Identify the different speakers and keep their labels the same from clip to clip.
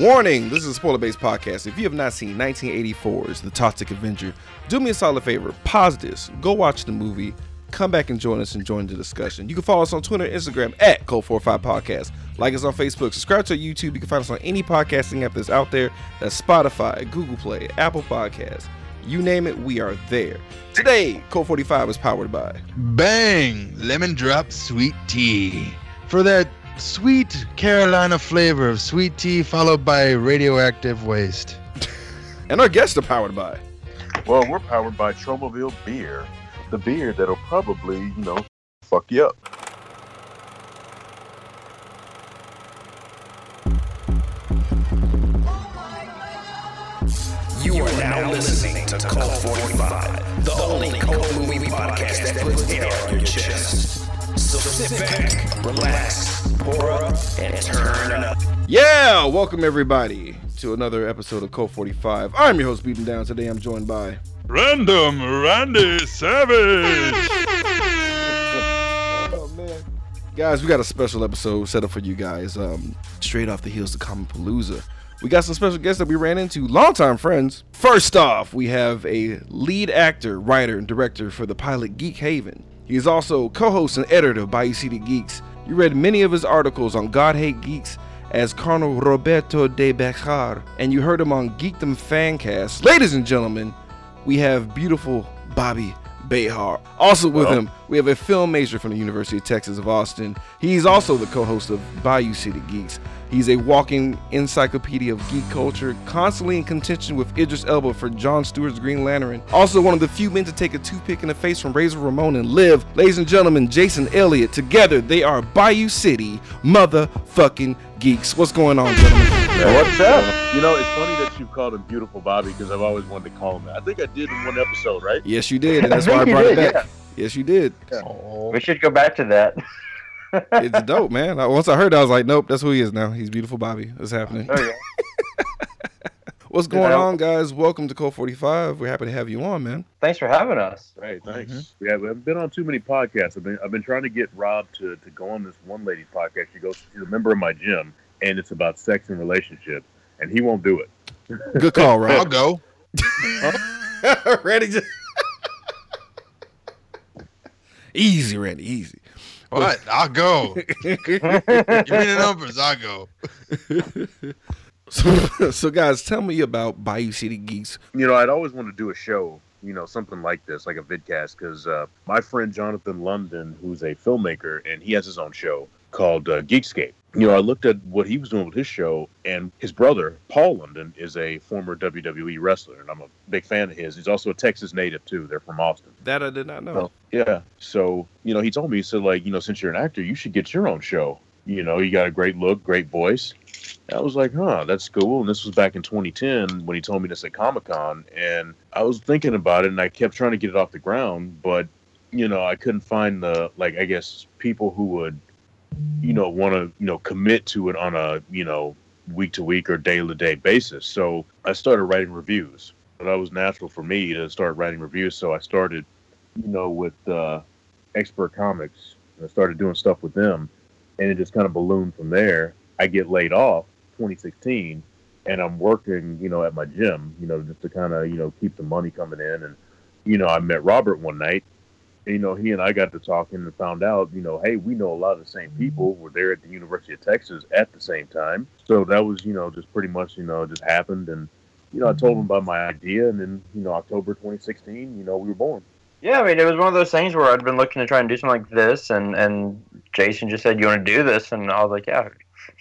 Speaker 1: Warning, this is a spoiler based podcast. If you have not seen 1984's The Toxic Avenger, do me a solid favor, pause this, go watch the movie, come back and join us and join the discussion. You can follow us on Twitter and Instagram at Cult45 Podcast. Like us on Facebook, subscribe to our YouTube. You can find us on any podcasting app that's out there. That's Spotify, Google Play, Apple Podcasts. You name it, we are there. Today, Cult 45 is powered by
Speaker 2: Bang! Lemon drop sweet tea. For that sweet Carolina flavor of sweet tea followed by radioactive waste.
Speaker 1: And our guests are powered by
Speaker 3: Well, we're powered by Tromaville Beer, the beer that'll probably, you know, fuck you up.
Speaker 4: You are now listening to Cult 45, the only cult movie podcast that puts air on your chest. So sit back, relax, pour up, and turn up.
Speaker 1: Yeah, welcome everybody to another episode of Cult 45. I'm your host, Beating Down. Today I'm joined by
Speaker 2: Random Randy Savage.
Speaker 1: Oh. Guys, we got a special episode set up for you guys. Um, straight off the heels of Comicpalooza. We got some special guests that we ran into, longtime friends. First off, we have a lead actor, writer, and director for the pilot Geek Haven. He is also co-host and editor of Bayou City Geeks. You read many of his articles on God Hate Geeks as Colonel Roberto de Bejar, and you heard him on Geekdom Fancast. Ladies and gentlemen, we have beautiful Bobby Behar. Also with him, we have a film major from the University of Texas of Austin. He's also the co-host of Bayou City Geeks. He's a walking encyclopedia of geek culture, constantly in contention with Idris Elba for John Stewart's Green Lantern. Also one of the few men to take a toothpick in the face from Razor Ramon and live. Ladies and gentlemen, Jason Elliott. Together, they are Bayou City motherfucking geeks. What's going on, gentlemen?
Speaker 3: What's up? You know, it's funny that you called him Beautiful Bobby because I've always wanted to call him that. I think I did in one episode, right?
Speaker 1: Yes, you did, and that's
Speaker 5: I
Speaker 1: why I
Speaker 5: think you
Speaker 1: brought it
Speaker 5: did,
Speaker 1: back. Yes, you did.
Speaker 5: We should go back to that.
Speaker 1: It's dope, man. I- Once I heard that, I was like, nope, that's who he is now. He's beautiful Bobby. It's happening.
Speaker 5: Oh yeah.
Speaker 1: What's going
Speaker 5: Yeah.
Speaker 1: on, guys? Welcome to Cult 45. We're happy to have you on, man.
Speaker 5: Thanks for having us.
Speaker 3: Hey, thanks. Mm-hmm. We, have, we haven't been on too many podcasts. I've been I've been trying to get Rob to, to go on this one lady's podcast. She goes, she's a member of my gym, and it's about sex and relationships, and he won't do it.
Speaker 1: Good call, Rob.
Speaker 2: I'll
Speaker 1: Rob.
Speaker 2: go.
Speaker 1: Ready? just- easy, Randy. Easy.
Speaker 2: What? I'll go. Give me the numbers. I'll go.
Speaker 1: So, so, guys, tell me about Bayou City Geeks.
Speaker 3: You know, I'd always wanted to do a show, you know, something like this, like a vidcast, because uh, my friend Jonathan London, who's a filmmaker, and he has his own show called uh, Geekscape. You know, I looked at what he was doing with his show, and his brother, Paul London, is a former WWE wrestler, and I'm a big fan of his. He's also a Texas native, too. They're from Austin.
Speaker 1: That I did not know.
Speaker 3: Oh, yeah. So, you know, he told me, he said, like, you know, since you're an actor, you should get your own show. You know, you got a great look, great voice. I was like, huh, that's cool. And this was back in 2010 when he told me this at Comic Con. And I was thinking about it and I kept trying to get it off the ground, but, you know, I couldn't find the, like, I guess people who would, you know, want to, you know, commit to it on a, you know, week to week or day to day basis. So I started writing reviews. That was natural for me to start writing reviews. So I started, you know, with uh, Expert Comics. I started doing stuff with them, and it just kind of ballooned from there. I get laid off 2016, and I'm working, you know, at my gym, you know, just to kind of, you know, keep the money coming in. And, you know, I met Robert one night. You know, he and I got to talking and found out, you know, hey, we know a lot of the same people. We're there at the University of Texas at the same time. So that was, you know, just pretty much, you know, just happened. And, you know, I told him mm-hmm. about my idea, and then, you know, October 2016, you know, we were born.
Speaker 5: Yeah, I mean, it was one of those things where I'd been looking to try and do something like this, and and Jason just said, "You want to do this?" And I was like, "Yeah,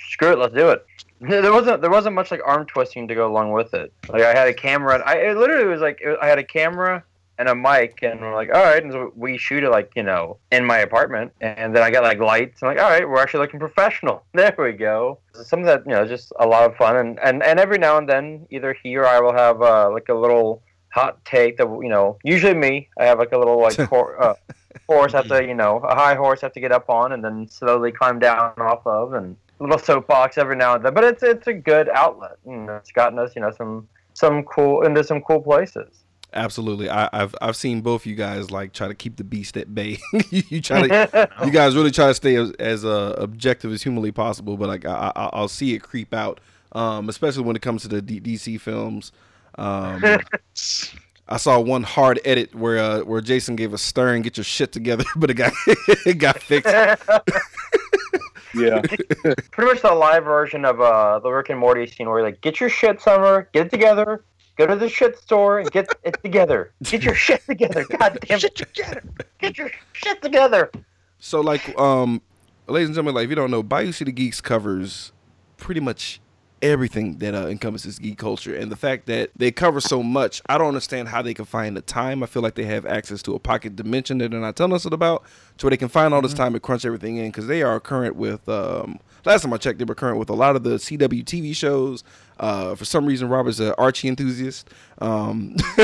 Speaker 5: screw it, let's do it." There wasn't there wasn't much like arm twisting to go along with it. Like I had a camera. I it literally was like I had a camera and a mic, and we're like, all right. And so we shoot it like you know in my apartment, and then I got like lights. I'm like, all right, we're actually looking professional. There we go. Something that you know, just a lot of fun, and and and every now and then, either he or I will have uh, like a little hot take that you know. Usually me, I have like a little like cor- uh, horse have to you know a high horse have to get up on, and then slowly climb down off of, and a little soapbox every now and then. But it's it's a good outlet. Know, it's gotten us you know some some cool into some cool places.
Speaker 1: Absolutely. I, I've I've seen both you guys like try to keep the beast at bay. you, try to you guys really try to stay as, as uh, objective as humanly possible, but like I, I, I'll see it creep out um, especially when it comes to the D- DC films. Um, I saw one hard edit where uh, where Jason gave a stern "Get your shit together," but it got it got fixed.
Speaker 3: Yeah.
Speaker 5: Pretty much the live version of uh, the Rick and Morty scene where you're like, get your shit, Summer, get it together, go to the shit store and get it together. Get your shit together. God damn it. together. Get your shit together.
Speaker 1: So like, um, ladies and gentlemen, like if you don't know, Bayou City Geeks covers pretty much everything that uh, encompasses geek culture, and the fact that they cover so much, I don't understand how they can find the time. I feel like they have access to a pocket dimension that they're not telling us about, so they can find all this time and crunch everything in because they are current with. Um, last time I checked, they were current with a lot of the CW TV shows. Uh, for some reason, Robert's an Archie enthusiast. Um,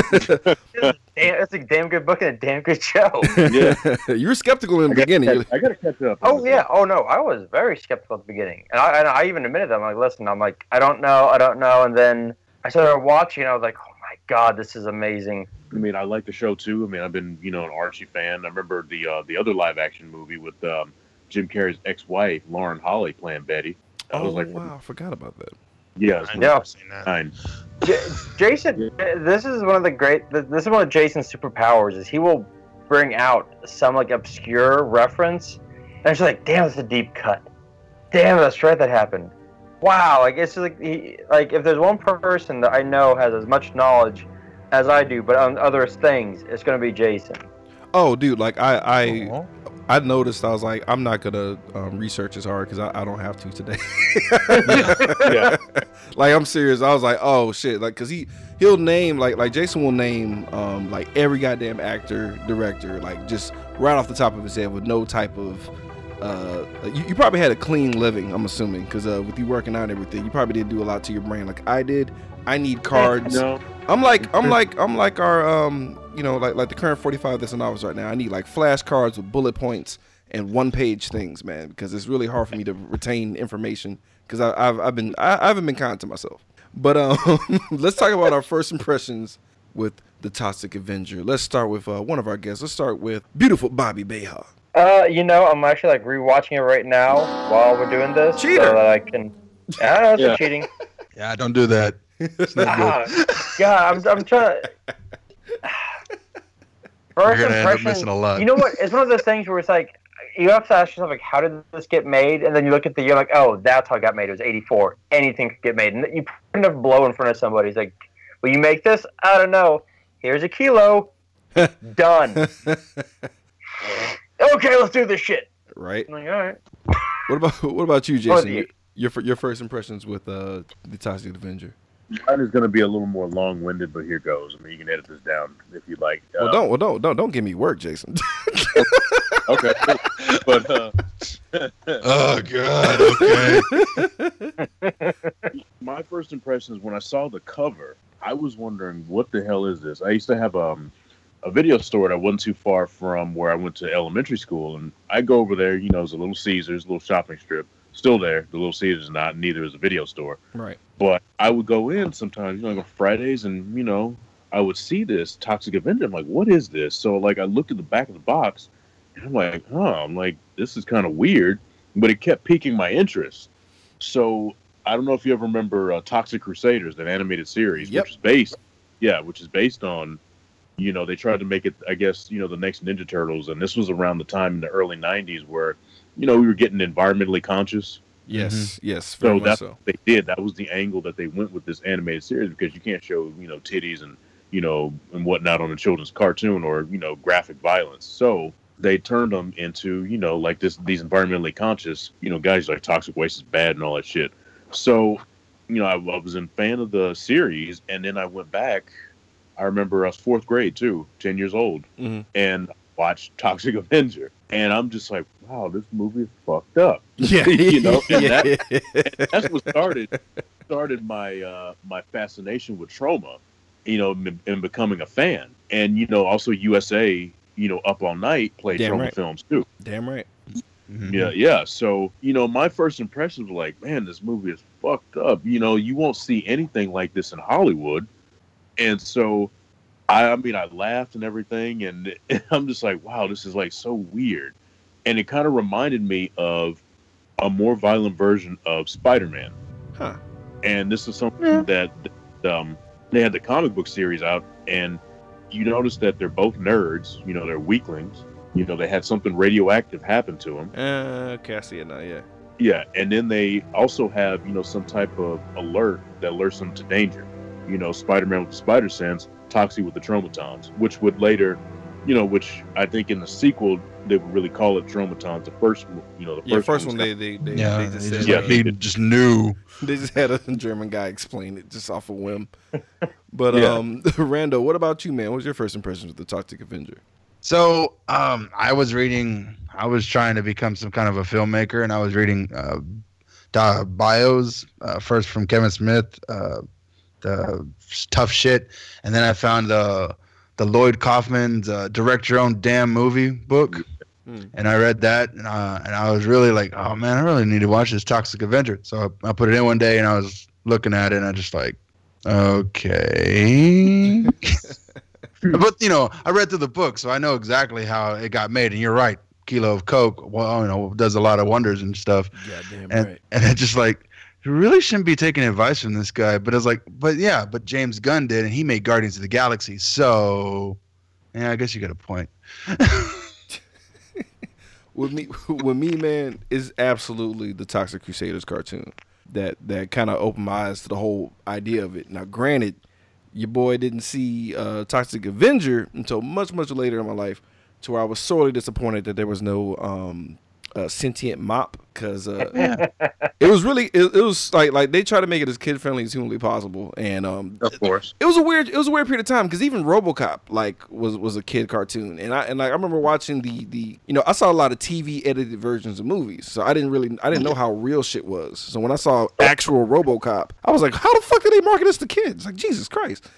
Speaker 5: Damn, it's a damn good book and a damn good show.
Speaker 3: Yeah.
Speaker 1: you were skeptical in the
Speaker 3: I
Speaker 1: beginning.
Speaker 3: catch, I gotta catch up.
Speaker 5: Oh
Speaker 3: this.
Speaker 5: yeah. Oh no. I was very skeptical at the beginning, and I, and I even admitted that. I'm like, listen, I'm like, I don't know, I don't know, and then I started watching, and I was like, oh my god, this is amazing.
Speaker 3: I mean, I like the show too. I mean, I've been, you know, an Archie fan. I remember the uh, the other live action movie with um, Jim Carrey's ex-wife, Lauren Holly, playing Betty. I
Speaker 1: Oh
Speaker 3: was like,
Speaker 1: wow, I forgot about that.
Speaker 3: yeah,
Speaker 2: I've
Speaker 5: Yeah.
Speaker 2: seen that.
Speaker 3: nine.
Speaker 5: J- Jason, this is one of the great. This is one of Jason's superpowers. Is he will bring out some like obscure reference, and it's like, damn, that's a deep cut. Damn, that's right, that happened. Wow, like it's like he, like if there's one person that I know has as much knowledge as I do, but on other things, it's gonna be Jason.
Speaker 1: Oh, dude, like I, I,
Speaker 2: Aw.
Speaker 1: I noticed. I was like, I'm not gonna um, research as hard because I, I don't have to today.
Speaker 3: Yeah.
Speaker 1: like I'm serious. I was like, oh shit, like because he he'll name like like Jason will name um like every goddamn actor, director, like just right off the top of his head with no type of. Uh, you, you probably had a clean living, I'm assuming, because uh, with you working out and everything, you probably didn't do a lot to your brain like I did. I need cards.
Speaker 3: No,
Speaker 1: I'm like I'm like I'm like our um you know like like the current 45 that's in office right now. I need like flashcards with bullet points and one page things, man, because it's really hard for me to retain information because I've I've been I, I haven't been kind to myself. But um let's talk about our first impressions with the Toxic Avenger. Let's start with uh, one of our guests. Let's start with beautiful Bobby Beha.
Speaker 5: Uh, you know, I'm actually like rewatching it right now while we're doing this,
Speaker 1: Cheater.
Speaker 5: so that I can. I know it's
Speaker 3: Yeah.
Speaker 5: cheating.
Speaker 2: Yeah, don't do that. It's not
Speaker 5: Ah,
Speaker 2: good.
Speaker 5: God, I'm, I'm trying.
Speaker 2: You're
Speaker 5: First
Speaker 2: gonna end up
Speaker 5: impression.
Speaker 2: missing a lot.
Speaker 5: You know what? It's one of those things where it's like you have to ask yourself like, how did this get made? And then you look at the you're like, oh, that's how it got made. It was '84. Anything could get made. And you put enough blow in front of somebody. It's like, will you make this? I don't know. Here's a kilo. Done. okay, let's do this shit.
Speaker 1: right?
Speaker 5: I'm like, all right.
Speaker 1: What about what about you,
Speaker 5: Oh,
Speaker 1: Jason? Your your, your first impressions with uh, the Toxic Avenger.
Speaker 3: mine is going to be a little more long-winded, but here goes. I mean, you can edit this down if you like.
Speaker 1: Well,
Speaker 3: Uh,
Speaker 1: don't well don't don't don't give me work, Jason.
Speaker 3: Okay, but uh,
Speaker 2: Oh God. Okay.
Speaker 3: my first impression is when I saw the cover, I was wondering what the hell is this. I used to have um, a video store that wasn't too far from where I went to elementary school, and I go over there. You know, it's a little Caesars, little shopping strip, still there. The little Caesars is not. Neither is a video store.
Speaker 1: right.
Speaker 3: But I would go in sometimes, you know, like on Fridays, and you know, I would see this Toxic Avenger. I'm like, what is this? So like, I looked at the back of the box, and I'm like, huh. I'm like, this is kind of weird, but it kept piquing my interest. So I don't know if you ever remember uh, Toxic Crusaders, that animated series,
Speaker 1: Yep.
Speaker 3: which is based, yeah, which is based on, you know, they tried to make it, I guess, you know, the next Ninja Turtles, and this was around the time in the early '90s where, you know, we were getting environmentally conscious.
Speaker 1: Yes, mm-hmm. yes, very
Speaker 3: So
Speaker 1: much
Speaker 3: that's
Speaker 1: so.
Speaker 3: what they did. That was the angle that they went with this animated series because you can't show you know titties and you know and whatnot on a children's cartoon or you know graphic violence. So they turned them into you know like this these environmentally conscious you know guys like toxic waste is bad and all that shit. So you know I, I was a fan of the series and then I went back. I remember I was fourth grade too, ten years old,
Speaker 1: Mhm.
Speaker 3: and watched Toxic Avenger, and I'm just like, wow, this movie is fucked up.
Speaker 1: Yeah,
Speaker 3: you know, and
Speaker 1: yeah.
Speaker 3: that- that's what started started my uh, my fascination with Troma, you know, m- and becoming a fan. And you know, also USA, you know, Up All Night played
Speaker 1: Damn
Speaker 3: Troma
Speaker 1: right.
Speaker 3: films too.
Speaker 1: Damn right.
Speaker 2: Mhm.
Speaker 3: Yeah, yeah. So you know, my first impressions were like, man, this movie is fucked up. You know, you won't see anything like this in Hollywood. And so, I, I mean, I laughed and everything, and I'm just like, wow, this is like so weird. And it kind of reminded me of a more violent version of Spider-Man.
Speaker 1: Huh.
Speaker 3: and this is something that um, they had the comic book series out, and you notice that they're both nerds. You know, they're weaklings. You know, they had something radioactive happen to them.
Speaker 1: Uh, okay, I see it now. Yeah.
Speaker 3: Yeah, and then they also have you know some type of alert that alerts them to danger. You know, Spider-Man with the spider sense, Toxie with the Tromatons, which would later, you know, which I think in the sequel they would really call it Tromatons. The first, you know, the
Speaker 1: Yeah,
Speaker 3: first,
Speaker 1: first one they they they,
Speaker 2: Yeah,
Speaker 1: they
Speaker 2: they
Speaker 1: just
Speaker 2: just,
Speaker 1: said,
Speaker 3: Yeah,
Speaker 2: like, he just knew.
Speaker 1: they just had a German guy explain it just off a whim. But
Speaker 3: Yeah.
Speaker 1: um, Rando, what about you, man? What was your first impressions with the Toxic Avenger?
Speaker 2: So, um, I was reading. I was trying to become some kind of a filmmaker, and I was reading uh, bios uh, first from Kevin Smith, uh, the tough shit, and then I found the the Lloyd Kaufman's uh, direct your own damn movie book,
Speaker 1: Hmm.
Speaker 2: and I read that, and, uh, and I was really like, oh man, I really need to watch this Toxic Avenger. So I, I put it in one day, and I was looking at it, and I just like, okay. but you know, I read through the book, so I know exactly how it got made. And you're right, Kilo of Coke, well, you know, does a lot of wonders and stuff.
Speaker 1: Goddamn
Speaker 2: And
Speaker 1: right.
Speaker 2: and it's just like, really shouldn't be taking advice from this guy. But it's like, but yeah, but James Gunn did, and he made Guardians of the Galaxy. So, yeah, I guess you got a point.
Speaker 1: with me with me man is absolutely the toxic crusaders cartoon that that kind of opened my eyes to the whole idea of it now granted your boy didn't see uh toxic avenger until much much later in my life to where i was sorely disappointed that there was no um uh, sentient mop because uh, it was really it, it was like like they try to make it as kid friendly as humanly possible and um
Speaker 3: Of course.
Speaker 1: it was a weird it was a weird period of time because even RoboCop like was was a kid cartoon and I and like I remember watching the the you know I saw a lot of TV edited versions of movies so I didn't really I didn't know how real shit was so when I saw actual RoboCop I was like how the fuck did they market this to kids like Jesus Christ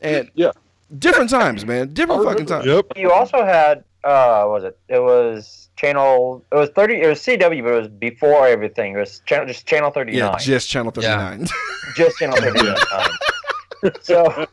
Speaker 1: and
Speaker 3: Yeah.
Speaker 1: different times man different fucking times
Speaker 2: Yep.
Speaker 5: You also had uh, what was it? It was channel. It was thirty. It was CW, but it was before everything. It was channel, just channel thirty nine.
Speaker 1: yeah just channel thirty nine Yeah.
Speaker 5: just channel thirty nine. so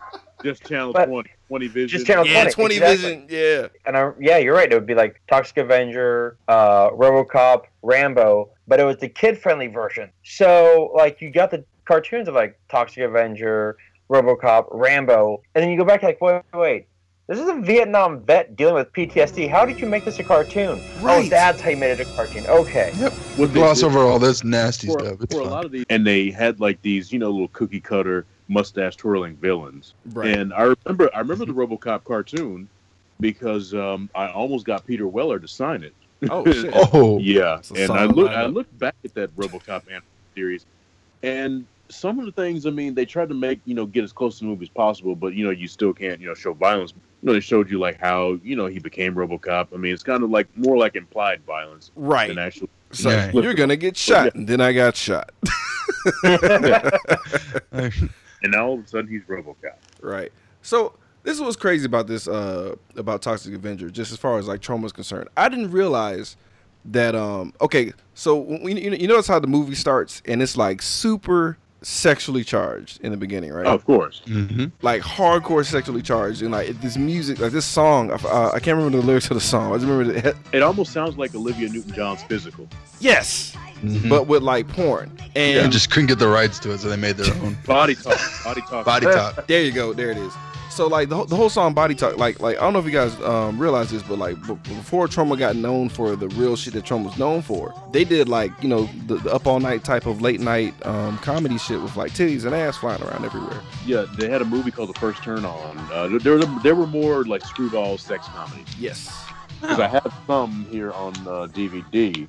Speaker 3: Just channel
Speaker 5: But-
Speaker 3: 20, 20 vision.
Speaker 5: Just channel-
Speaker 1: yeah
Speaker 5: 20,
Speaker 1: twenty
Speaker 5: exactly.
Speaker 1: vision yeah
Speaker 5: and I, yeah, you're right. It would be like Toxic Avenger, uh, RoboCop, Rambo, but it was the kid-friendly version. So like you got the cartoons of like Toxic Avenger, RoboCop, Rambo, and then you go back like, wait, wait, this is a Vietnam vet dealing with PTSD. How did you make this a cartoon?
Speaker 1: Right.
Speaker 5: Oh, that's how you made it a cartoon. Okay.
Speaker 3: What they
Speaker 2: Gloss
Speaker 3: did-
Speaker 2: over all this nasty
Speaker 3: for,
Speaker 2: stuff. It's
Speaker 3: for a
Speaker 2: fine.
Speaker 3: lot of these, and they had like these, you know, little cookie cutter mustache twirling villains.
Speaker 1: right
Speaker 3: And I remember, I remember the RoboCop cartoon because um, I almost got Peter Weller to sign it.
Speaker 1: oh shit
Speaker 2: Oh,
Speaker 3: Yeah, and I
Speaker 1: solid
Speaker 3: look, I
Speaker 1: lineup.
Speaker 3: looked back at that RoboCop animated series, and some of the things, I mean, they tried to make you know get as close to the movie as possible, but you know you still can't you know show violence. You know they showed you like how you know he became RoboCop. I mean, it's kind of like more like implied violence
Speaker 1: right
Speaker 3: than actual.
Speaker 1: so
Speaker 2: Yeah.
Speaker 1: you're gonna get shot and then I got shot
Speaker 3: And now all of a sudden he's RoboCop.
Speaker 1: Right. So this is what's crazy about this uh about Toxic Avenger, just as far as like Troma is concerned. I didn't realize that um okay, so when, you, you notice how the movie starts and it's like super sexually charged in the beginning, right?
Speaker 3: Oh, of course.
Speaker 2: hmm
Speaker 1: Like hardcore sexually charged and like this music, like this song. Uh, I can't remember the lyrics of the song. I just remember the
Speaker 3: It almost sounds like Olivia Newton-John's physical.
Speaker 1: yes, but with like porn and
Speaker 2: and just couldn't get the rights to it, so they made their own
Speaker 3: Body talk. Body talk.
Speaker 2: body talk.
Speaker 1: There you go. There it is. So like the, whole- the whole song "Body Talk," like like I don't know if you guys um, realize this, but like b- before Troma got known for the real shit that Troma was known for, they did like you know the, the up all night type of late night um, comedy shit with like titties and ass flying around everywhere.
Speaker 3: Yeah, they had a movie called The First Turn On. Uh, there, there, there were more like screwball sex comedies.
Speaker 1: Yes.
Speaker 3: because I have some here on uh, DVD,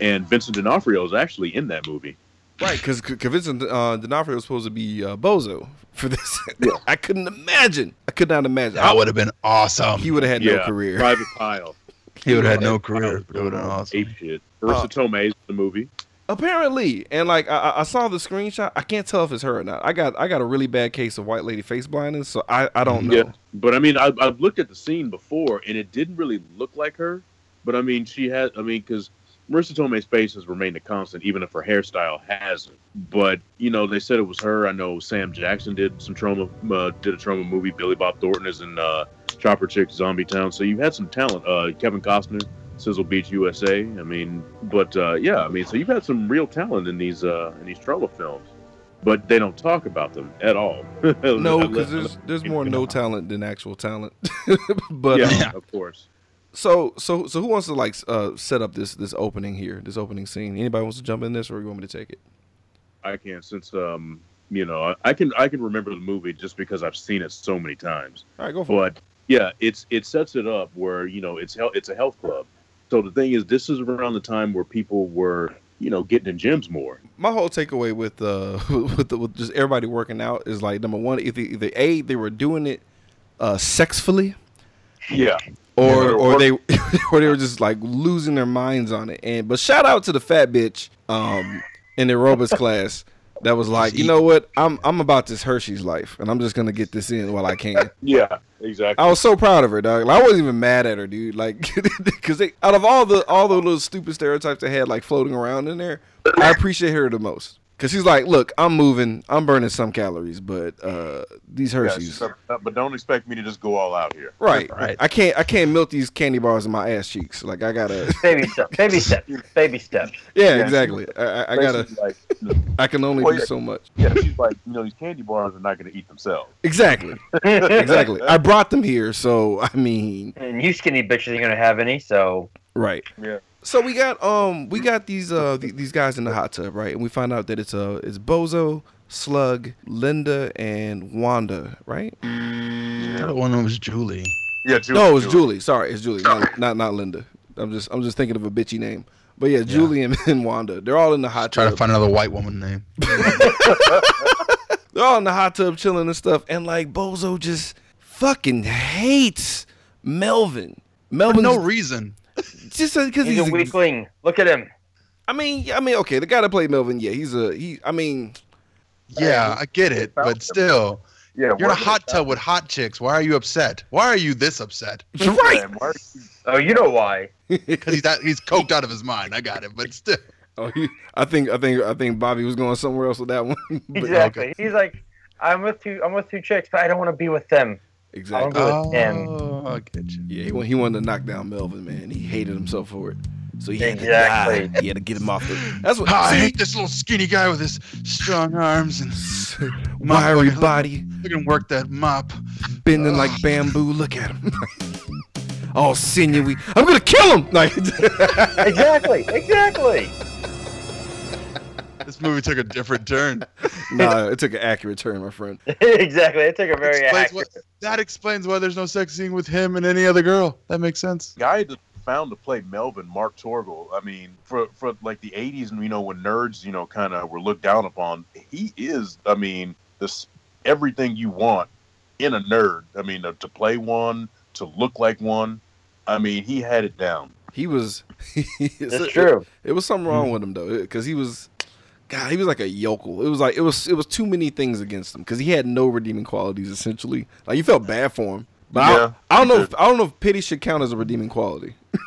Speaker 3: and Vincent D'Onofrio is actually in that movie.
Speaker 1: Right, because Vincent uh, D'Onofrio was supposed to be uh, Bozo for this.
Speaker 3: Yeah.
Speaker 1: I couldn't imagine. I could not imagine.
Speaker 2: That would have been awesome.
Speaker 1: he would have had no career.
Speaker 3: Private Pile.
Speaker 2: He would have had no career.
Speaker 3: Pile
Speaker 2: It would have been awesome.
Speaker 3: Ape shit. Marisa
Speaker 1: Uh,
Speaker 3: Tomei's in the movie.
Speaker 1: Apparently, and like I- I, I saw the screenshot, I can't tell if it's her or not. I got I got a really bad case of white lady face blindness, so I, I don't know.
Speaker 3: Yeah, but I mean, I, I've looked at the scene before, and it didn't really look like her. But I mean, she had. I mean, because Marisa Tomei's face has remained a constant, even if her hairstyle hasn't. But you know, they said it was her. I know Sam Jackson did some Troma, uh, did a Troma movie. Billy Bob Thornton is in uh, Chopper Chick, Zombie Town. So you've had some talent. Uh, Kevin Costner, Sizzle Beach, USA. I mean, but uh, yeah, I mean, so you've had some real talent in these uh, in these Troma films. but they don't talk about them at all.
Speaker 1: No, because there's there's more no talent than actual talent. but
Speaker 3: yeah,
Speaker 1: um,
Speaker 3: of course.
Speaker 1: So so so who wants to like uh, set up this this opening here, this opening scene? Anybody wants to jump in this, or you want me to take it?
Speaker 3: I can since um you know I, can I can remember the movie just because I've seen it so many times.
Speaker 1: All right, go for it.
Speaker 3: But yeah, it's it sets it up where you know it's it's a health club. So the thing is, this is around the time where people were you know getting in gyms more.
Speaker 1: My whole takeaway with uh with, the, with just everybody working out is like number one, either, either a they were doing it uh sexfully,
Speaker 3: Yeah,
Speaker 1: or
Speaker 3: Yeah.
Speaker 1: or they or they were just like losing their minds on it. And but shout out to the fat bitch um in the aerobics class that was like, you know what, I'm I'm about this Hershey's life, and I'm just gonna get this in while I can.
Speaker 3: yeah, exactly.
Speaker 1: I was so proud of her, dog. Like, I wasn't even mad at her, dude. Like, because they out of all the all the little stupid stereotypes they had like floating around in there, I appreciate her the most. Cause she's like, look, I'm moving, I'm burning some calories, but uh these
Speaker 3: Yeah,
Speaker 1: Hershey's,
Speaker 3: so- but don't expect me to just go all out here.
Speaker 1: right?
Speaker 2: Right.
Speaker 1: I can't, I can't melt these candy bars in my ass cheeks. Like, I gotta,
Speaker 5: Baby steps. Baby steps. Baby steps.
Speaker 1: yeah,
Speaker 3: Yeah.
Speaker 1: exactly. I, I, I gotta,
Speaker 3: like,
Speaker 1: I can only
Speaker 3: Well,
Speaker 1: do
Speaker 3: yeah.
Speaker 1: so much.
Speaker 3: yeah, she's like, you know, these candy bars are not going to eat themselves.
Speaker 1: Exactly, exactly. I brought them here, so I mean,
Speaker 5: and you skinny bitches ain't gonna have any, so
Speaker 1: right.
Speaker 3: Yeah.
Speaker 1: So we got um we got these uh th- these guys in the hot tub, right? And we find out that it's uh it's Bozo, Slug, Linda, and Wanda, right?
Speaker 2: The other one was Julie.
Speaker 3: Yeah, Julie,
Speaker 1: No, it's Julie. Sorry, it's Julie, not not, not Linda. I'm just I'm just thinking of a bitchy name. But yeah, Julie and, and Wanda, they're all in the hot tub.
Speaker 2: Try to find another white woman name.
Speaker 1: they're all in the hot tub chilling and stuff, and like Bozo just fucking hates Melvin.
Speaker 2: For
Speaker 1: Melvin,
Speaker 2: no reason.
Speaker 1: Just because
Speaker 5: he's,
Speaker 1: he's,
Speaker 5: a weakling. Look at him.
Speaker 1: I mean, I mean, okay, the guy that played Melvin, yeah, he's a he. I mean,
Speaker 2: Yeah, I get it, but still,
Speaker 3: Yeah,
Speaker 2: you're in a hot tub with hot chicks. Why are you upset? Why are you this upset?
Speaker 1: right.
Speaker 3: Man, why are you-
Speaker 5: Oh, you know why?
Speaker 2: Because he's that, he's coked out of his mind. I got it, but still.
Speaker 1: Oh, he, I think I think I think Bobby was going somewhere else with that one. But-
Speaker 5: Exactly. He's like, I'm with two. I'm with two chicks, but I don't want to be with them.
Speaker 1: Exactly.
Speaker 5: I'll With him.
Speaker 2: Oh, I get you.
Speaker 1: Yeah, he, wa- he wanted to knock down Melvin, man. He hated himself for it. So he had
Speaker 5: Exactly.
Speaker 1: to die. He had to get him off the. That's what.
Speaker 2: I
Speaker 1: see,
Speaker 2: hate this little skinny guy with his strong arms and
Speaker 1: wiry
Speaker 2: Look-
Speaker 1: body,
Speaker 2: Look at him work that mop.
Speaker 1: bending like bamboo. Look at him. All sinewy. I'm gonna kill him. Like,
Speaker 5: Exactly. Exactly.
Speaker 2: This movie took a different turn.
Speaker 1: no, it took an accurate turn, my friend.
Speaker 5: exactly. It took a very
Speaker 2: Explains
Speaker 5: accurate.
Speaker 2: what- that explains why there's no sex scene with him and any other girl. That makes sense.
Speaker 3: guy found to play Melvin, Mark Torgl. I mean, for for like the '80s, and you know when nerds, you know, kind of were looked down upon. He is, I mean, this everything you want in a nerd. I mean, to, to play one, to look like one. I mean, he had it down.
Speaker 1: He was.
Speaker 5: It's true.
Speaker 1: It was something wrong mm-hmm. with him though, because he was, God, he was like a yokel. It was like it was it was too many things against him because he had no redeeming qualities. Essentially, like you felt bad for him. But I,
Speaker 3: Yeah,
Speaker 1: I don't know. If, I don't know if pity should count as a redeeming quality.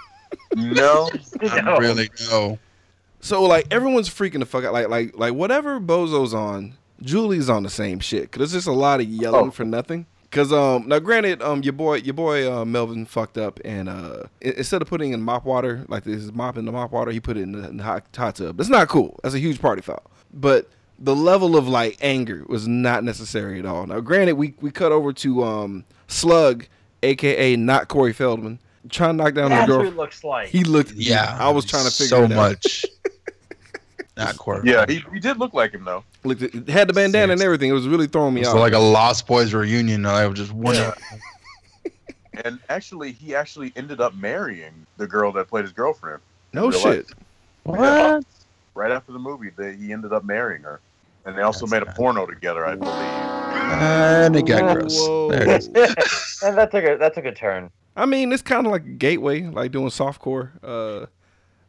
Speaker 3: No,
Speaker 2: I
Speaker 5: No.
Speaker 2: really know.
Speaker 1: So like everyone's freaking the fuck out. Like like like whatever Bozo's on, Julie's on the same shit. Cause there's just a lot of yelling
Speaker 3: Oh.
Speaker 1: for nothing. Cause um now granted um your boy your boy uh, Melvin fucked up and uh instead of putting in mop water like this mop in the mop water he put it in the, in the hot, hot tub. That's not cool. That's a huge party foul. But the level of like anger was not necessary at all. Now granted we we cut over to um Slug, aka not Corey Feldman, trying to knock down
Speaker 5: That's
Speaker 1: the
Speaker 5: what
Speaker 1: girl.
Speaker 5: it looks like.
Speaker 1: He looked
Speaker 2: Yeah,
Speaker 1: I was trying to figure
Speaker 2: so
Speaker 1: it out.
Speaker 2: much. Not Corey.
Speaker 3: yeah, he, he did look like him though.
Speaker 1: Looked at, had the bandana and everything. It was really throwing me
Speaker 2: It's
Speaker 1: off.
Speaker 2: like a Lost Boys reunion. and I was just wondering.
Speaker 3: And actually, he actually ended up marrying the girl that played his girlfriend.
Speaker 1: no
Speaker 3: real
Speaker 1: shit.
Speaker 2: What?
Speaker 3: Right after the movie, they, he ended up marrying her, and they also
Speaker 2: That's
Speaker 3: made a
Speaker 2: bad.
Speaker 3: porno together, I believe.
Speaker 2: And it got gross.
Speaker 1: Whoa.
Speaker 2: There it is.
Speaker 5: and that took a that took a turn.
Speaker 1: I mean, it's kind of like a gateway, like doing softcore uh,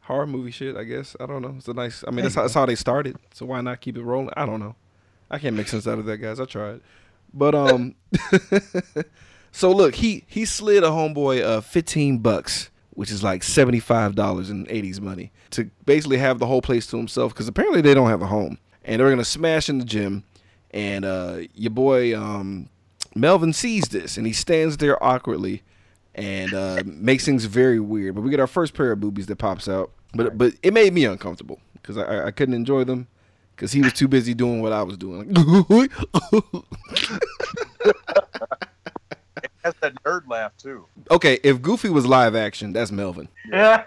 Speaker 1: horror movie shit. I guess I don't know. It's a nice. I mean, that's how, that's how they started. So why not keep it rolling? I don't know. I can't make sense out of that, guys. I tried, but um. so look, he he slid a homeboy uh fifteen bucks, which is like seventy five dollars in eighties money, to basically have the whole place to himself because apparently they don't have a home, and they're gonna smash in the gym, and uh your boy um Melvin sees this and he stands there awkwardly and uh, makes things very weird. But we get our first pair of boobies that pops out, but but it made me uncomfortable because I, I couldn't enjoy them, because he was too busy doing what I was doing.
Speaker 3: Has that nerd laugh too.
Speaker 1: okay, if Goofy was live action, that's Melvin.
Speaker 5: Yeah.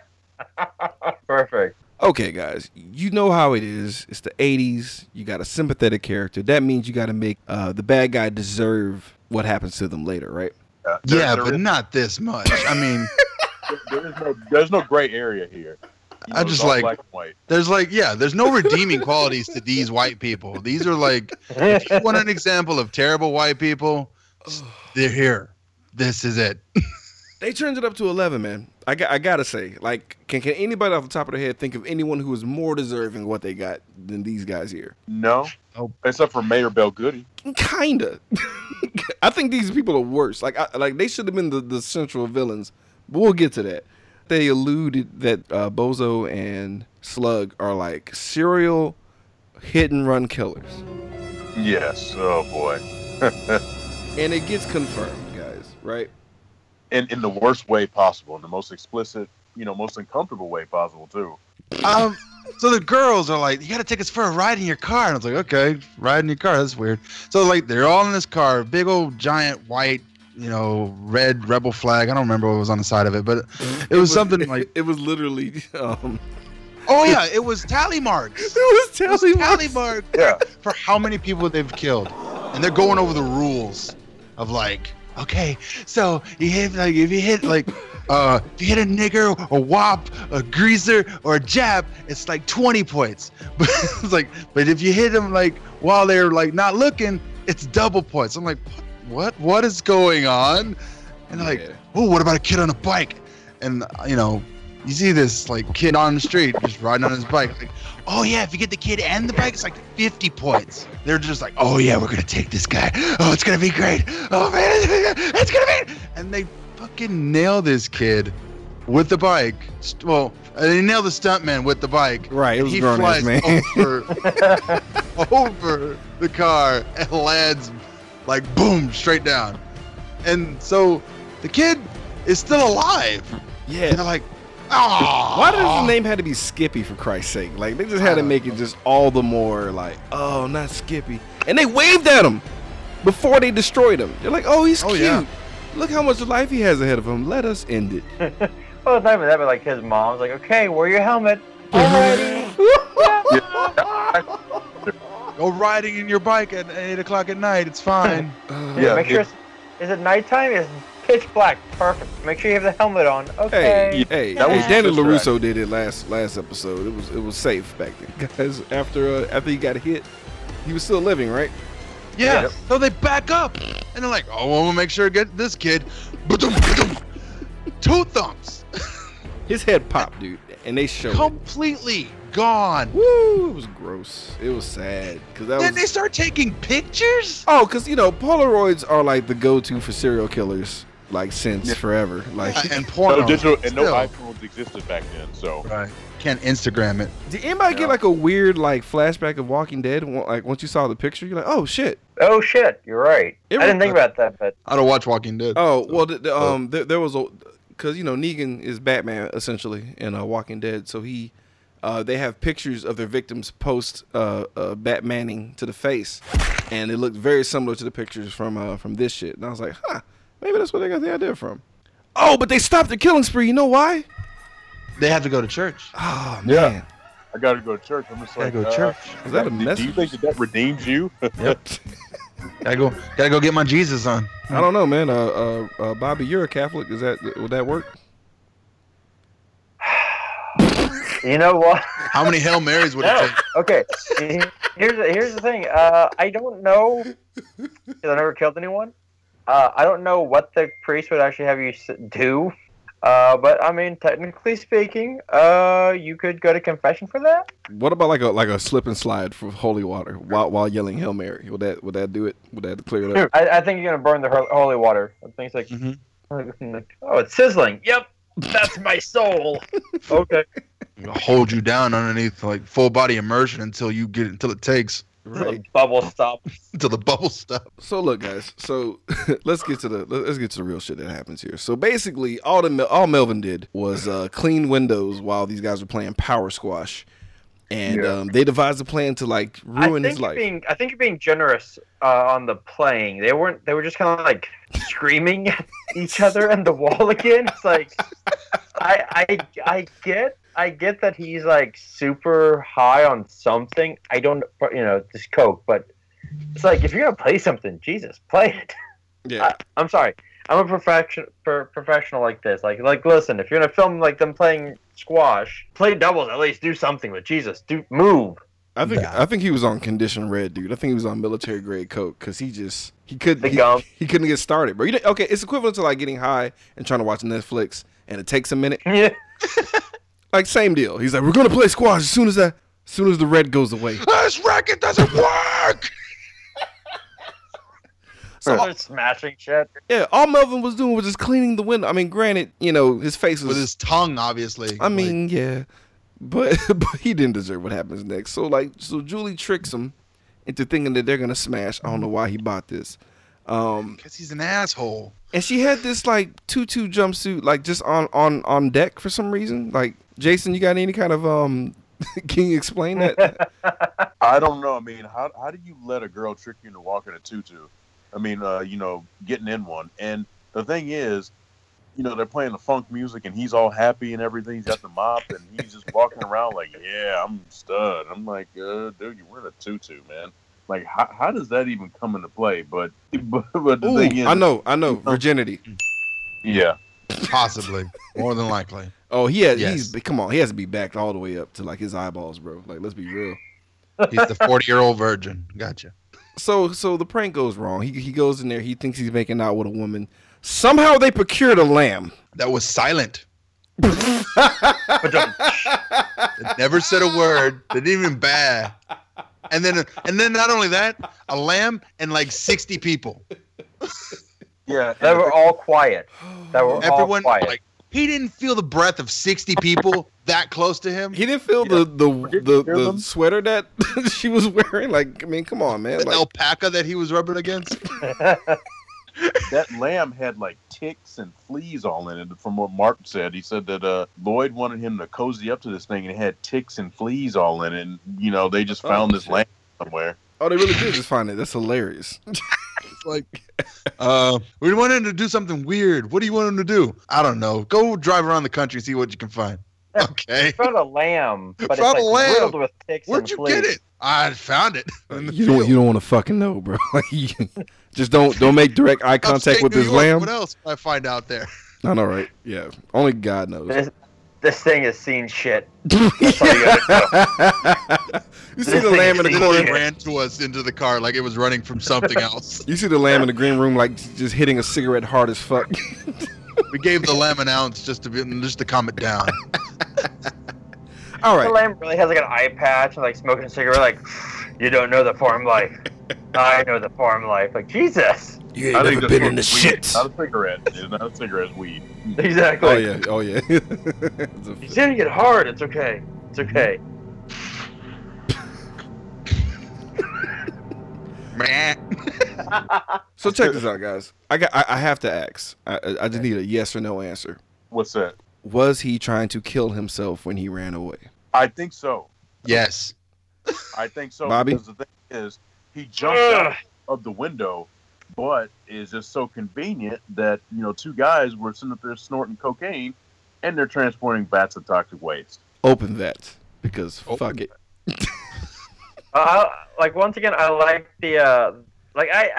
Speaker 5: Perfect.
Speaker 1: Okay, guys, you know how it is. It's the 80s. You got a sympathetic character. That means you got to make uh, the bad guy deserve what happens to them later, right?
Speaker 3: There-
Speaker 2: Yeah,
Speaker 3: there
Speaker 2: but
Speaker 3: is-
Speaker 2: not this much. I mean,
Speaker 3: there is no there's no gray area here. You
Speaker 2: I just like-
Speaker 3: white.
Speaker 2: there's like, yeah, there's no redeeming qualities to these white people. These are like, if you want an example of terrible white people, they're here. This is it.
Speaker 1: They turned it up to 11, man. I, got, I gotta say, like, can, can anybody off the top of their head think of anyone who is more deserving of what they got than these guys here?
Speaker 3: No,
Speaker 2: Nope.
Speaker 3: except for Mayor Belgoody.
Speaker 1: Kinda. I think these people are worse. Like, I, like they should have been the, the central villains. But we'll get to that. They alluded that uh, Bozo and Slug are like serial hit and run killers,
Speaker 3: Yes. Oh boy.
Speaker 1: and it gets confirmed, guys. Right?
Speaker 3: In in the worst way possible, in the most explicit, you know, most uncomfortable way possible too.
Speaker 2: Um, so the girls are like, you got to take us for a ride in your car. And I was like, okay, ride in your car. That's weird. So like, they're all in this car, big old giant white, you know, red rebel flag. I don't remember what was on the side of it, but it was something like,
Speaker 1: it was literally um,
Speaker 2: oh yeah, it was tally marks.
Speaker 1: it was
Speaker 2: It was
Speaker 1: tally
Speaker 2: tally
Speaker 1: marks.
Speaker 3: Yeah.
Speaker 2: for how many people they've killed, and they're going over the rules of like, okay, so you hit like if you hit like, uh, if you hit a nigger, a wop, a greaser, or a jab, it's like 20 points. But it's like, but if you hit them like while they're like not looking, it's double points. I'm like, what? What is going on? And like,
Speaker 1: Yeah.
Speaker 2: oh, what about a kid on a bike? And you know, you see this like kid on the street just riding on his bike. Like, oh yeah, if you get the kid and the bike, it's like 50 points. They're just like, oh yeah, we're gonna take this guy. Oh, it's gonna be great. Oh man, it's gonna be. And they fucking nail this kid with the bike. Well, uh, they nail the stuntman with the bike.
Speaker 1: Right, it was
Speaker 2: he
Speaker 1: grown
Speaker 2: flies
Speaker 1: man.
Speaker 2: over, over the car and lands like boom straight down. And so the kid is still alive.
Speaker 1: Yeah.
Speaker 2: And they're like, oh.
Speaker 1: Why does his name had to be Skippy for Christ's sake? Like they just had to make it just all the more like, oh, not Skippy. And they waved at him before they destroyed him. They're like, oh, he's
Speaker 2: Oh,
Speaker 1: cute.
Speaker 2: yeah.
Speaker 1: Look how much life he has ahead of him. Let us end it.
Speaker 5: Well, it's not even that, but like his mom's like, okay, wear your helmet. Alrighty.
Speaker 2: Go riding in your bike at eight o'clock at night. It's fine.
Speaker 3: Yeah,
Speaker 5: Make sure it's, is it nighttime? It's pitch black. Perfect. Make sure you have the helmet on. Okay.
Speaker 1: hey, hey,
Speaker 3: That
Speaker 1: hey,
Speaker 3: was
Speaker 1: Danny
Speaker 3: Sister
Speaker 1: Larusso did it last last episode. It was it was safe back then, guys. After uh, after he got hit, he was still living, right?
Speaker 2: Yeah.
Speaker 5: Yep.
Speaker 2: So they back up and they're like, oh, well, we'll make sure to get this kid. Ba-dum, ba-dum. Two thumbs.
Speaker 1: His head popped, dude, and they showed. it.
Speaker 2: Completely gone.
Speaker 1: Woo! It was gross. It was sad because that
Speaker 2: Then
Speaker 1: was.
Speaker 2: they start taking pictures.
Speaker 1: Oh, because you know Polaroids are like the go-to for serial killers, like since
Speaker 3: Yeah.
Speaker 1: forever. Like,
Speaker 2: and porno.
Speaker 3: no digital and no
Speaker 2: Still.
Speaker 3: iPhones existed back then. So
Speaker 2: Right. Can't Instagram it.
Speaker 1: did anybody
Speaker 3: Yeah.
Speaker 1: get like a weird like flashback of Walking Dead? Like once you saw the picture, you're like, oh shit.
Speaker 5: Oh shit, you're right.
Speaker 1: It
Speaker 5: I didn't
Speaker 1: was-
Speaker 5: think about that, but
Speaker 2: I don't watch Walking Dead.
Speaker 1: Oh well, the, the, um, there, there was a because you know Negan is Batman essentially in uh, Walking Dead, so he. Uh, they have pictures of their victims post uh, uh, Batmaning to the face, and it looked very similar to the pictures from uh, from this shit. And I was like, huh, maybe that's where they got the idea from. Oh, but they stopped the killing spree. You know why?
Speaker 2: They have to go to church.
Speaker 1: Oh
Speaker 3: Yeah.
Speaker 1: man,
Speaker 3: I got to go to church. I'm just
Speaker 2: Gotta
Speaker 3: like,
Speaker 2: go to
Speaker 3: uh,
Speaker 2: church.
Speaker 1: is that a
Speaker 3: do- Do you think that that redeems you?
Speaker 2: Yep. gotta go. Gotta go get my Jesus on.
Speaker 1: I don't know, man. Uh, uh, uh, Bobby, you're a Catholic. Is that would that work?
Speaker 5: you know what?
Speaker 2: How many Hail Marys would it take?
Speaker 5: Okay. Here's the, here's the thing. Uh, I don't know. 'cause I never killed anyone. Uh, I don't know what the priest would actually have you do. Uh, but I mean, technically speaking, uh, you could go to confession for that.
Speaker 1: What about like a like a slip and slide for holy water while while yelling Hail Mary? Would that would that do it? Would that clear it up?
Speaker 5: I, I think you're gonna burn the holy water. I think it's like,
Speaker 2: mm-hmm.
Speaker 5: oh, it's sizzling. Yep, that's my soul. okay.
Speaker 2: Hold you down underneath like full body immersion until you get until it takes
Speaker 5: The bubble stop.
Speaker 2: until the bubble stop.
Speaker 1: So look, guys. So let's get to the let's get to the real shit that happens here. So basically, all the all Melvin did was uh, clean windows while these guys were playing power squash, and
Speaker 3: Yeah.
Speaker 1: um, they devised a plan to like
Speaker 5: I
Speaker 1: ruin
Speaker 5: think
Speaker 1: his life.
Speaker 5: being I think you're being generous uh, on the playing. They weren't. They were just kind of like screaming at each other and the wall again. It's like I I I get I get that he's like super high on something. I don't you know just coke, but it's like if you're gonna play something, Jesus, play it.
Speaker 1: yeah,
Speaker 5: I, I'm sorry. I'm a profession for professional like this. Like like listen, if you're gonna film like them playing squash, play doubles at least. Do something. But Jesus, do move.
Speaker 1: I think
Speaker 2: Nah.
Speaker 1: I think he was on condition red, dude. I think he was on military grade coke because he just he couldn't he, he couldn't get started, bro. You okay, it's equivalent to like getting high and trying to watch Netflix and it takes a minute.
Speaker 5: Yeah.
Speaker 1: Like same deal. He's like, we're gonna play squash as soon as that, as soon as the red goes away.
Speaker 2: This racket doesn't work.
Speaker 1: So
Speaker 5: They're smashing shit.
Speaker 1: yeah, all Melvin was doing was just cleaning the window. I mean, granted, you know, his face was.
Speaker 2: With his tongue, obviously.
Speaker 1: I mean, yeah, but but he didn't deserve what happens next. So like, so Julie tricks him into thinking that they're gonna smash. I don't know why he bought this. Um,
Speaker 2: because he's an asshole.
Speaker 1: and she had this like tutu jumpsuit like just on on on deck for some reason. Like, Jason, you got any kind of um? can you explain that?
Speaker 3: I don't know. I mean, how how do you let a girl trick you into walking a tutu? I mean, uh, you know, getting in one. And the thing is, you know, they're playing the funk music, and he's all happy and everything. He's got the mop, and he's just walking around like, "Yeah, I'm stud." I'm like, uh, "Dude, you're wearing a tutu, man." Like, how, how does that even come into play? But but, but the
Speaker 1: Ooh,
Speaker 3: thing is,
Speaker 1: I know, I know, virginity.
Speaker 3: Yeah,
Speaker 2: Possibly. More than likely.
Speaker 1: Oh, he has.
Speaker 2: Yes.
Speaker 1: He's come on. He has to be backed all the way up to like his eyeballs, bro. Like, let's be real.
Speaker 2: He's the 40 year old virgin. Gotcha.
Speaker 1: So, so the prank goes wrong. He he goes in there. He thinks he's making out with a woman. Somehow they procured a lamb.
Speaker 2: That was silent. It never said a word. They didn't even baa. And then, and then not only that, a lamb and like 60 people.
Speaker 3: Yeah.
Speaker 5: they were all quiet. They were
Speaker 2: Everyone,
Speaker 5: all quiet.
Speaker 2: like, he didn't feel the breath of 60 people that close to him.
Speaker 1: He didn't feel the the the, the
Speaker 3: them?
Speaker 1: sweater that she was wearing. Like, I mean, come on, man.
Speaker 2: The
Speaker 1: Like,
Speaker 2: alpaca that he was rubbing against.
Speaker 3: that lamb had like ticks and fleas all in it. From what Mark said, he said that uh, Lloyd wanted him to cozy up to this thing, and it had ticks and fleas all in it. And you know, they just
Speaker 1: Oh,
Speaker 3: found this
Speaker 1: shit.
Speaker 3: lamb somewhere.
Speaker 1: oh, they really did just find it. That's hilarious.
Speaker 2: It's like, uh, we want him to do something weird. What do you want him to do? I don't know. Go drive around the country, and see what you can find. Okay.
Speaker 5: found a lamb, but it's
Speaker 2: Found
Speaker 5: like
Speaker 2: a lamb.
Speaker 5: with ticks
Speaker 2: Where'd
Speaker 5: and
Speaker 2: you
Speaker 5: fleas.
Speaker 2: get it? I found it. in the
Speaker 1: You don't you don't want to fucking know, bro. Just don't don't make direct eye contact
Speaker 2: Upstate
Speaker 1: with
Speaker 2: New
Speaker 1: this
Speaker 2: York,
Speaker 1: lamb.
Speaker 2: What else did I find out there?
Speaker 1: I know, right? Yeah, only God knows.
Speaker 5: This, this thing has seen shit. That's all you gotta know.
Speaker 1: you see the lamb in the corner.
Speaker 5: thing-
Speaker 2: ran to us into the car like it was running from something else.
Speaker 1: You see the lamb in the green room, like just hitting a cigarette hard as fuck.
Speaker 2: we gave the lamb an ounce just to be, just to calm it down.
Speaker 1: All
Speaker 5: The lamb really has like an eye patch and like smoking a cigarette. Like, you don't know the farm life. I know the farm life. Like Jesus.
Speaker 1: You
Speaker 3: I
Speaker 1: ain't
Speaker 3: think
Speaker 1: never been in the
Speaker 3: what weed-
Speaker 1: shits.
Speaker 3: Not a cigarette. It's not a cigarette. Weed.
Speaker 5: Exactly.
Speaker 1: Oh yeah. Oh yeah. It's a-
Speaker 5: He's gonna get hard. It's okay. It's okay.
Speaker 2: Meh.
Speaker 1: so check this out, guys. I got. I, I have to ask. I, I- I just need a yes or no answer.
Speaker 3: What's that?
Speaker 1: Was he trying to kill himself when he ran away?
Speaker 3: I think so.
Speaker 2: yes.
Speaker 3: I think so.
Speaker 1: Bobby?
Speaker 3: Because the thing is, he jumped out of the window, but is just so convenient that you know two guys were sitting up there snorting cocaine, and they're transporting bats of toxic waste.
Speaker 1: Open that because
Speaker 2: Open
Speaker 1: fuck it.
Speaker 5: Uh, like once again, I like the uh, like I,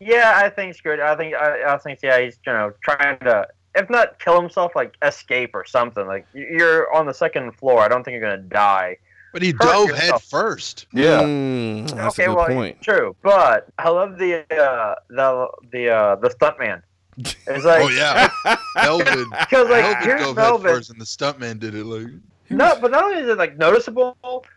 Speaker 5: yeah, I think it's good. I think I, I think yeah, he's you know trying to if not kill himself, like escape or something. Like you're on the second floor. I don't think you're gonna die.
Speaker 2: But he dove
Speaker 5: yourself.
Speaker 2: head first.
Speaker 1: Mm, that's
Speaker 5: okay,
Speaker 1: a good
Speaker 5: well,
Speaker 1: point.
Speaker 5: true, but I love the uh, the the uh, the stuntman. It's like
Speaker 2: oh yeah. Melvin.
Speaker 5: because like
Speaker 2: Melvin
Speaker 5: here's
Speaker 2: dove head
Speaker 5: Melvin.
Speaker 2: first, and the stuntman did it. Like
Speaker 5: No, but not only is it like noticeable,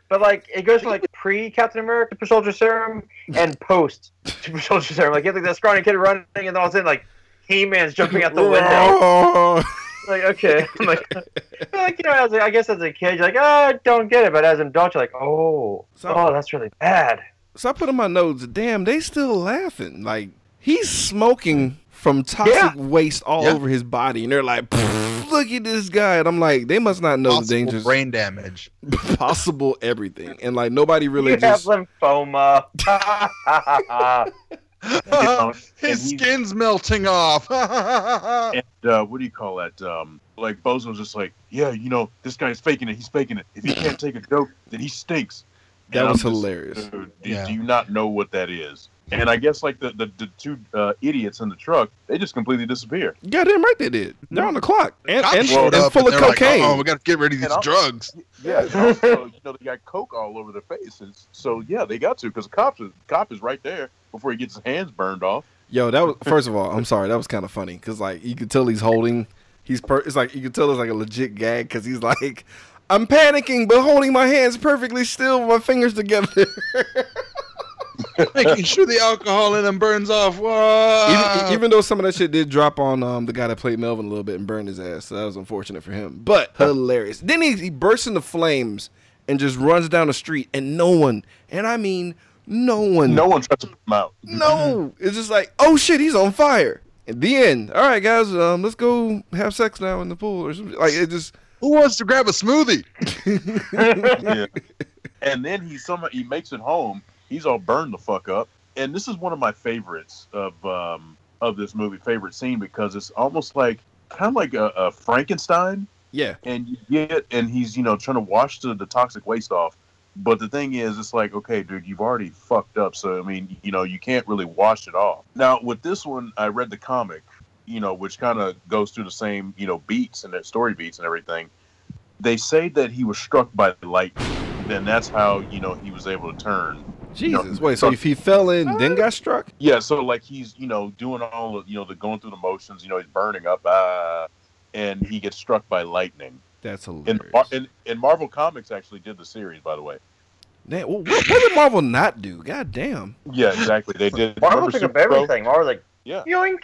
Speaker 5: but like it goes from like pre Captain America Super Soldier Serum and post Super Soldier Serum. Like you have like that scrawny kid running, and then all of a sudden like He Man's jumping out the window.
Speaker 1: Window.
Speaker 5: Like okay, I'm like, like you know, as a, I guess as a kid, you're like, oh, I don't get it, but as an adult, you're like, oh,
Speaker 1: So-
Speaker 5: oh, that's really bad.
Speaker 1: so I put in my notes. Damn, they still laughing. Like he's smoking from toxic
Speaker 5: Yeah.
Speaker 1: waste all
Speaker 2: Yeah.
Speaker 1: over his body, and they're like, look at this guy, and I'm like, they must not know the dangers,
Speaker 2: brain damage.
Speaker 1: possible everything, and like nobody really
Speaker 5: you
Speaker 1: just.
Speaker 5: have lymphoma.
Speaker 3: Know,
Speaker 2: His skin's melting off.
Speaker 3: And uh, what do you call that? Um, like Bozo's just like, yeah, you know, this guy's faking it. He's faking it. If he can't take a joke, then he stinks.
Speaker 1: That
Speaker 3: And
Speaker 1: was
Speaker 3: just,
Speaker 1: hilarious.
Speaker 3: Dude,
Speaker 2: Yeah.
Speaker 3: do you not know what that is? And I guess like the the, the two uh, idiots in the truck, they just completely disappear.
Speaker 1: Goddamn right they did. They're on the clock and,
Speaker 2: Cops
Speaker 1: and,
Speaker 2: showed
Speaker 1: and
Speaker 2: up
Speaker 1: full of
Speaker 2: they're like,
Speaker 1: cocaine.
Speaker 2: oh, we got to get rid of these
Speaker 3: And I'll-
Speaker 2: drugs.
Speaker 3: Yeah, also, you know, they got coke all over their faces. So yeah, they got to because the cops is cop is right there before he gets his hands burned off.
Speaker 1: Yo, that was first of all, I'm sorry, that was kind of funny because like you could tell he's holding, he's per, it's like you could tell it's like a legit gag because he's like, I'm panicking but holding my hands perfectly still with my fingers together.
Speaker 2: Making sure the alcohol in them burns off.
Speaker 1: Even, even though some of that shit did drop on um the guy that played Melvin a little bit and burned his ass, so that was unfortunate for him. But hilarious. Then he, he bursts into flames and just runs down the street, and no one, and I mean no one,
Speaker 3: No one tries to put him out.
Speaker 1: no, it's just like, oh shit, he's on fire. At the end, all right, guys, um, let's go have sex now in the pool or something. Like it just,
Speaker 2: Who wants to grab a smoothie?
Speaker 3: yeah. And then he somehow he makes it home. He's all burned the fuck up. And this is one of my favorites of um of this movie, favorite scene because it's almost like kind of like a, a Frankenstein.
Speaker 1: yeah,
Speaker 3: And you get and he's you know trying to wash the, the toxic waste off. But the thing is, it's like, okay, dude, you've already fucked up. So I mean, you know, you can't really wash it off. Now with this one, I read the comic, you know, which kind of goes through the same, you know, beats and the story beats and everything. They say that he was struck by the lightning, and that's how you know he was able to turn.
Speaker 1: Jesus. Wait, so if he fell in, then got struck?
Speaker 3: Yeah, so like he's you know doing all of, you know the going through the motions, you know he's burning up, uh, and he gets struck by lightning.
Speaker 1: That's
Speaker 3: And,
Speaker 1: hilarious.
Speaker 3: Mar- and and Marvel Comics actually did the series, by the way.
Speaker 1: Damn, what, what did Marvel not do? God damn.
Speaker 3: Yeah, exactly. They did.
Speaker 5: Marvel
Speaker 3: remember
Speaker 5: took up everything. Marvel was like,
Speaker 3: Yeah.
Speaker 5: yoink.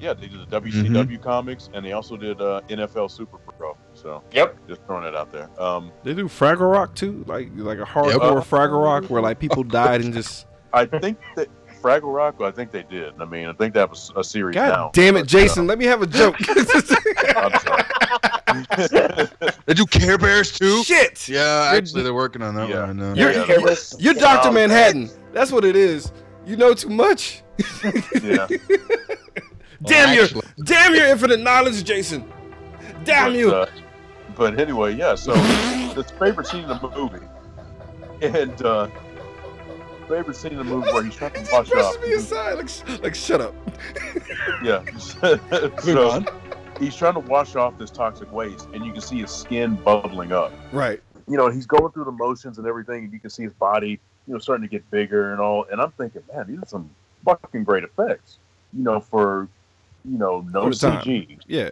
Speaker 3: Yeah, they did the WCW comics, and they also did uh, NFL Super Pro. So
Speaker 5: Yep.
Speaker 3: just throwing it out there. Um,
Speaker 1: They do Fraggle Rock too, like like a hardcore
Speaker 2: Yep.
Speaker 1: Fraggle Rock where like people died and just.
Speaker 3: I think that Fraggle Rock. I think they did. I mean, I think that was a series
Speaker 1: God
Speaker 3: now.
Speaker 1: damn it,
Speaker 3: But,
Speaker 1: Jason! Let me have a joke.
Speaker 3: uh, I'm sorry.
Speaker 2: They do Care Bears too.
Speaker 1: Shit!
Speaker 2: Yeah, actually, they're working on that
Speaker 3: Yeah.
Speaker 2: one. I know.
Speaker 1: You're,
Speaker 3: Yeah.
Speaker 1: you're, you're Doctor Manhattan. That's what it is. You know too much.
Speaker 3: yeah.
Speaker 1: Damn your, damn your infinite knowledge, Jason. Damn
Speaker 3: But,
Speaker 1: you.
Speaker 3: uh, but anyway, yeah. So this favorite scene in the movie, and uh, favorite scene in the movie where he's trying to wash off.
Speaker 1: Push me aside, like, like shut up.
Speaker 3: Yeah.
Speaker 2: Move
Speaker 3: so
Speaker 2: on.
Speaker 3: he's trying to wash off this toxic waste, and you can see his skin bubbling up.
Speaker 1: Right.
Speaker 3: You know, he's going through the motions and everything, and you can see his body, you know, starting to get bigger and all. And I'm thinking, man, these are some fucking great effects. You know, for you know, no
Speaker 1: For the time.
Speaker 3: CG.
Speaker 1: Yeah.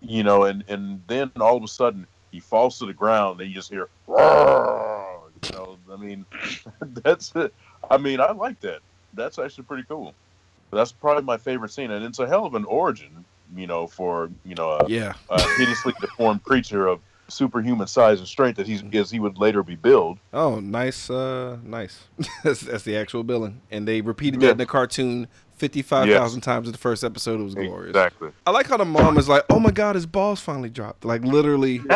Speaker 3: you know, and and then all of a sudden he falls to the ground, and you just hear, "Roar!" you know, I mean, that's it. I mean, I like that. That's actually pretty cool. That's probably my favorite scene, and it's a hell of an origin, you know, for you know a,
Speaker 1: Yeah.
Speaker 3: a hideously deformed creature of superhuman size and strength that he's as he would later be billed.
Speaker 1: Oh, nice. Uh, nice. that's, that's the actual billing, and they repeated
Speaker 3: Yeah.
Speaker 1: that in the cartoon fifty-five thousand times in the first episode. It was glorious.
Speaker 3: Exactly.
Speaker 1: I like how the mom is like, "Oh my god, his balls finally dropped." Like literally,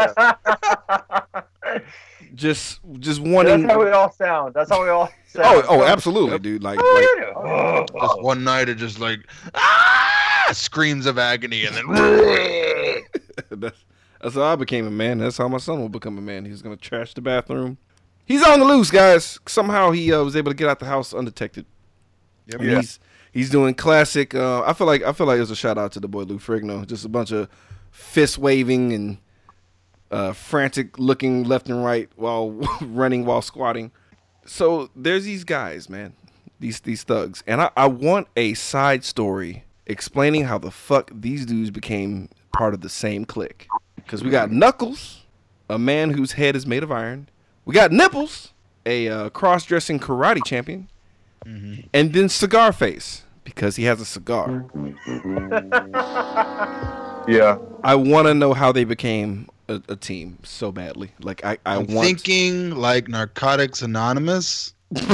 Speaker 1: just just wanting.
Speaker 5: That's how we all sound. That's how we all sound.
Speaker 1: Oh, oh, absolutely, dude. Like,
Speaker 5: Oh,
Speaker 1: like
Speaker 5: you. Oh.
Speaker 2: Just one night, it just like ah, screams of agony, and then
Speaker 1: that's, that's how I became a man. That's how my son will become a man. He's gonna trash the bathroom. He's on the loose, guys. Somehow he uh, was able to get out the house undetected. And
Speaker 3: Yeah.
Speaker 1: He's he's doing classic. Uh, I feel like I feel like it was a shout out to the boy Lou Ferrigno. Just a bunch of fist waving and uh, frantic looking left and right while running while squatting. So there's these guys, man. These these thugs, and I, I want a side story explaining how the fuck these dudes became part of the same clique. Because we got Knuckles, a man whose head is made of iron. We got Nipples, a uh, cross-dressing karate champion, Mm-hmm. and then Cigar Face because he has a cigar.
Speaker 3: Yeah.
Speaker 1: I want to know how they became a, a team so badly. Like I, I
Speaker 2: I'm
Speaker 1: want.
Speaker 2: thinking like Narcotics Anonymous.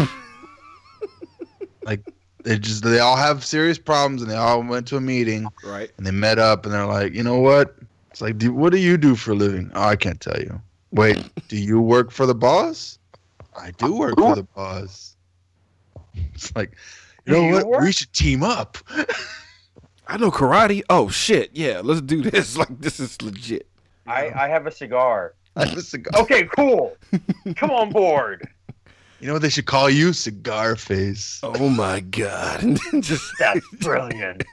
Speaker 2: like they just they all have serious problems, and they all went to a meeting,
Speaker 1: right.
Speaker 2: and they met up, and they're like, you know what? It's like, do, what do you do for a living? Oh, I can't tell you. Wait, do you work for the boss? I do work for the boss. It's like, you know what?
Speaker 5: work?
Speaker 2: We should team up.
Speaker 1: I know karate. Oh shit, yeah, let's do this. Like this is legit.
Speaker 5: I, I have a cigar.
Speaker 2: I have a cigar.
Speaker 5: Okay, cool. Come on board.
Speaker 2: You know what they should call you? Cigar face.
Speaker 1: Oh my god. Just
Speaker 5: That's brilliant.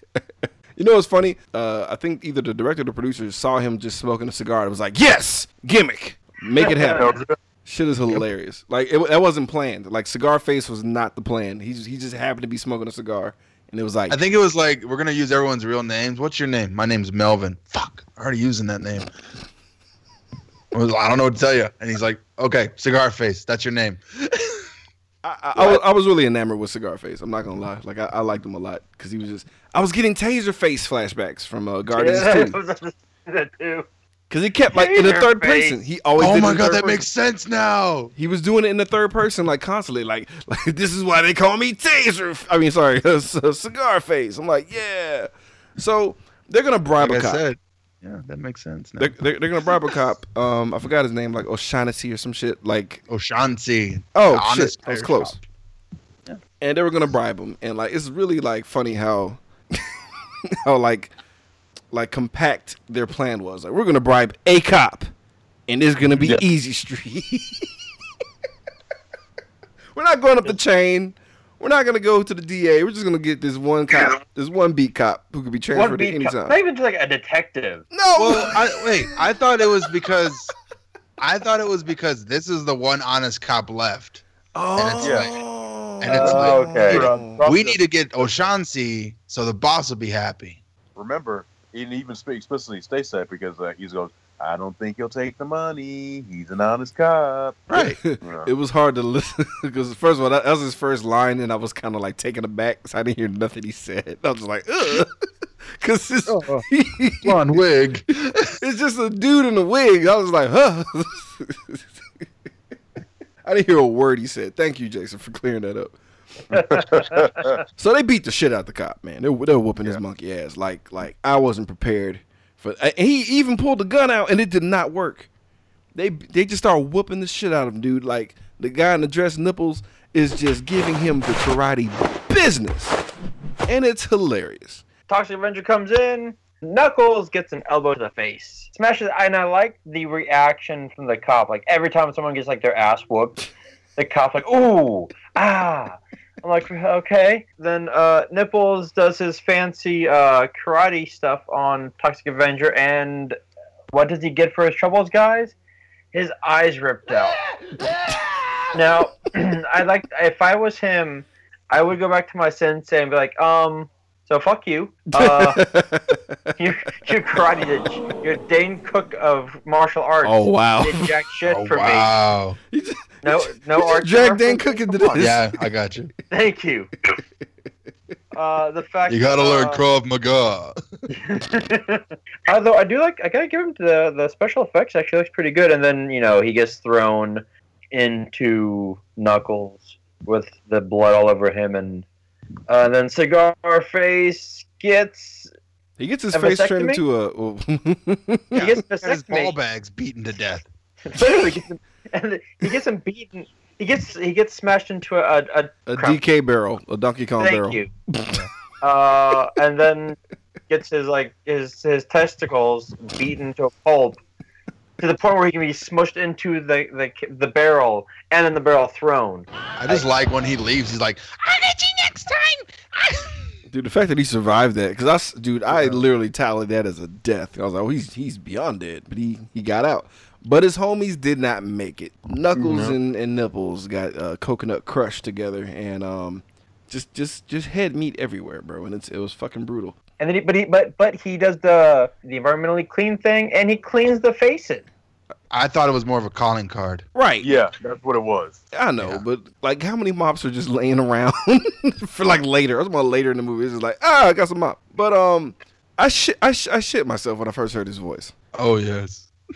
Speaker 1: You know what's funny? Uh, I think either the director or the producer saw him just smoking a cigar and was like, "Yes, gimmick, make it happen." Shit is hilarious. Like it, that wasn't planned. Like cigar face was not the plan. He just, he just happened to be smoking a cigar, and it was like,
Speaker 2: I think it was like, we're going to use everyone's real names. What's your name? My name's Melvin. Fuck. I'm already using that name. I, was, I don't know what to tell you. And he's like, okay, cigar face. That's your name.
Speaker 1: I, I, I was, I was really enamored with cigar face. I'm not gonna lie. Like I, I liked him a lot because he was just. I was getting taser face flashbacks from uh, Guardians
Speaker 5: Yeah,
Speaker 1: Two
Speaker 5: I was about to say that too.
Speaker 1: Because he kept like in the third
Speaker 5: face.
Speaker 1: person. He always.
Speaker 2: Oh
Speaker 1: did it
Speaker 2: my
Speaker 1: in
Speaker 2: God, that
Speaker 1: person.
Speaker 2: makes sense now.
Speaker 1: He was doing it in the third person, like constantly, like, like this is why they call me Taser. I mean, sorry, cigar face. I'm like, yeah. So they're gonna bribe
Speaker 2: Like
Speaker 1: a
Speaker 2: I
Speaker 1: cop.
Speaker 2: said, yeah, that makes sense now.
Speaker 1: They're, they're, they're gonna bribe a cop. Um, I forgot his name, like O'Shaughnessy or some shit. Like,
Speaker 2: O'Shaughnessy.
Speaker 1: oh
Speaker 2: The
Speaker 1: shit, I was close.
Speaker 2: Yeah.
Speaker 1: And they were gonna bribe him, and like, it's really like funny how, how like, like compact their plan was. Like, we're gonna bribe a cop, and it's gonna be
Speaker 3: Yeah.
Speaker 1: easy street. we're not going up the chain. We're not gonna go to the DA. We're just gonna get this one cop, this one beat cop who could be transferred at
Speaker 5: beat
Speaker 1: any
Speaker 5: cop.
Speaker 1: time.
Speaker 5: Not even just like a detective.
Speaker 1: No,
Speaker 2: Well, I, wait. I thought it was because I thought it was because this is the one honest cop left.
Speaker 1: oh,
Speaker 2: and it's oh. like- and it's
Speaker 5: Oh,
Speaker 2: like,
Speaker 5: okay.
Speaker 3: From
Speaker 2: we need to get O'Shaughnessy so the boss will be happy.
Speaker 3: remember, he didn't even speak explicitly states that because uh, he's goes, I don't think he'll take the money. He's an honest cop.
Speaker 2: Right.
Speaker 3: Yeah.
Speaker 1: it was hard to listen because first of all, that, that was his first line, and I was kind of like taken aback, so I didn't hear nothing he said. I was like, ugh, because it's,
Speaker 2: Oh, Blonde wig.
Speaker 1: it's just a dude in a wig. I was like, huh. I didn't hear a word he said. Thank you, Jason, for clearing that up. So they beat the shit out the cop, man. They're, they were whooping his monkey ass. Like, like I wasn't prepared for. And he even pulled the gun out, and it did not work. They they just started whooping the shit out of him, dude. Like the guy in the dress nipples is just giving him the karate business, and it's hilarious.
Speaker 5: Toxic Avenger comes in. Knuckles gets an elbow to the face. Smashes, and I like the reaction from the cop. Like every time someone gets like their ass whooped, the cop's like, "Ooh, ah." I'm like, okay. Then uh, Nipples does his fancy uh, karate stuff on Toxic Avenger, and what does he get for his troubles, guys? His eyes ripped out. now, I like if I was him, I would go back to my sensei and be like, um, so fuck you. Uh, you you karate did you're Dane Cook of martial arts.
Speaker 1: oh wow!
Speaker 5: Did jack shit
Speaker 2: Oh
Speaker 5: for
Speaker 2: wow.
Speaker 1: You just-
Speaker 5: me. No no
Speaker 1: you
Speaker 5: art.
Speaker 1: drag Dan Cook into this.
Speaker 2: Yeah, I got you.
Speaker 5: Thank you. Uh, the fact
Speaker 2: You gotta
Speaker 5: that,
Speaker 2: learn
Speaker 5: uh,
Speaker 2: Krav Maga.
Speaker 5: Although I do like, I gotta give him the the special effects. Actually, looks pretty good. And then you know he gets thrown into Knuckles with the blood all over him, and uh, then Cigar Face gets
Speaker 1: He gets his face turned into a. well,
Speaker 5: he gets
Speaker 2: Got his ball bags beaten to death.
Speaker 5: Literally gets him, and he gets him beaten. He gets he gets smashed into a, a,
Speaker 1: a
Speaker 5: Crap.
Speaker 1: DK barrel, a Donkey Kong
Speaker 5: thank
Speaker 1: barrel.
Speaker 5: you. uh, and then gets his like his his testicles beaten to a pulp to the point where he can be smushed into the the the barrel and then the barrel thrown.
Speaker 2: I just like when he leaves. He's like, "I'll you next time."
Speaker 1: Dude, the fact that he survived that, because I, s- dude, I literally tallied that as a death. I was like, oh, he's he's beyond dead, but he he got out. But his homies did not make it. Knuckles and, and Nipples got uh, coconut crushed together, and um, just just just head meat everywhere, bro. And it's it was fucking brutal.
Speaker 5: And then he, but he but but he does the the environmentally clean thing and he cleans the faces.
Speaker 2: I thought it was more of a calling card.
Speaker 1: Right.
Speaker 3: Yeah, that's what it was.
Speaker 1: I know,
Speaker 2: Yeah.
Speaker 1: but like, how many mops are just laying around for like later? I was about later in the movie. It's just like, ah, I got some mop. But um, I shit, I, sh- I shit myself when I first heard his voice.
Speaker 2: Oh yes.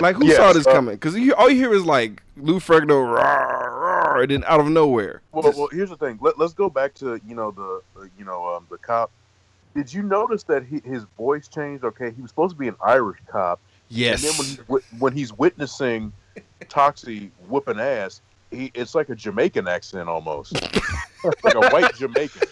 Speaker 1: Like, who
Speaker 3: Yes,
Speaker 1: saw this
Speaker 3: uh,
Speaker 1: coming? Because all you hear is like Lou Ferrigno, "Rawr, rawr," and then out of nowhere.
Speaker 3: Well,
Speaker 1: just-
Speaker 3: well, here's the thing. Let, let's go back to you know the, the you know um, the cop Did you notice that he, his voice changed? Okay, he was supposed to be an Irish cop,
Speaker 1: Yes.
Speaker 3: and then when he's, when he's witnessing Toxie whooping ass, he it's like a Jamaican accent almost, like a white Jamaican.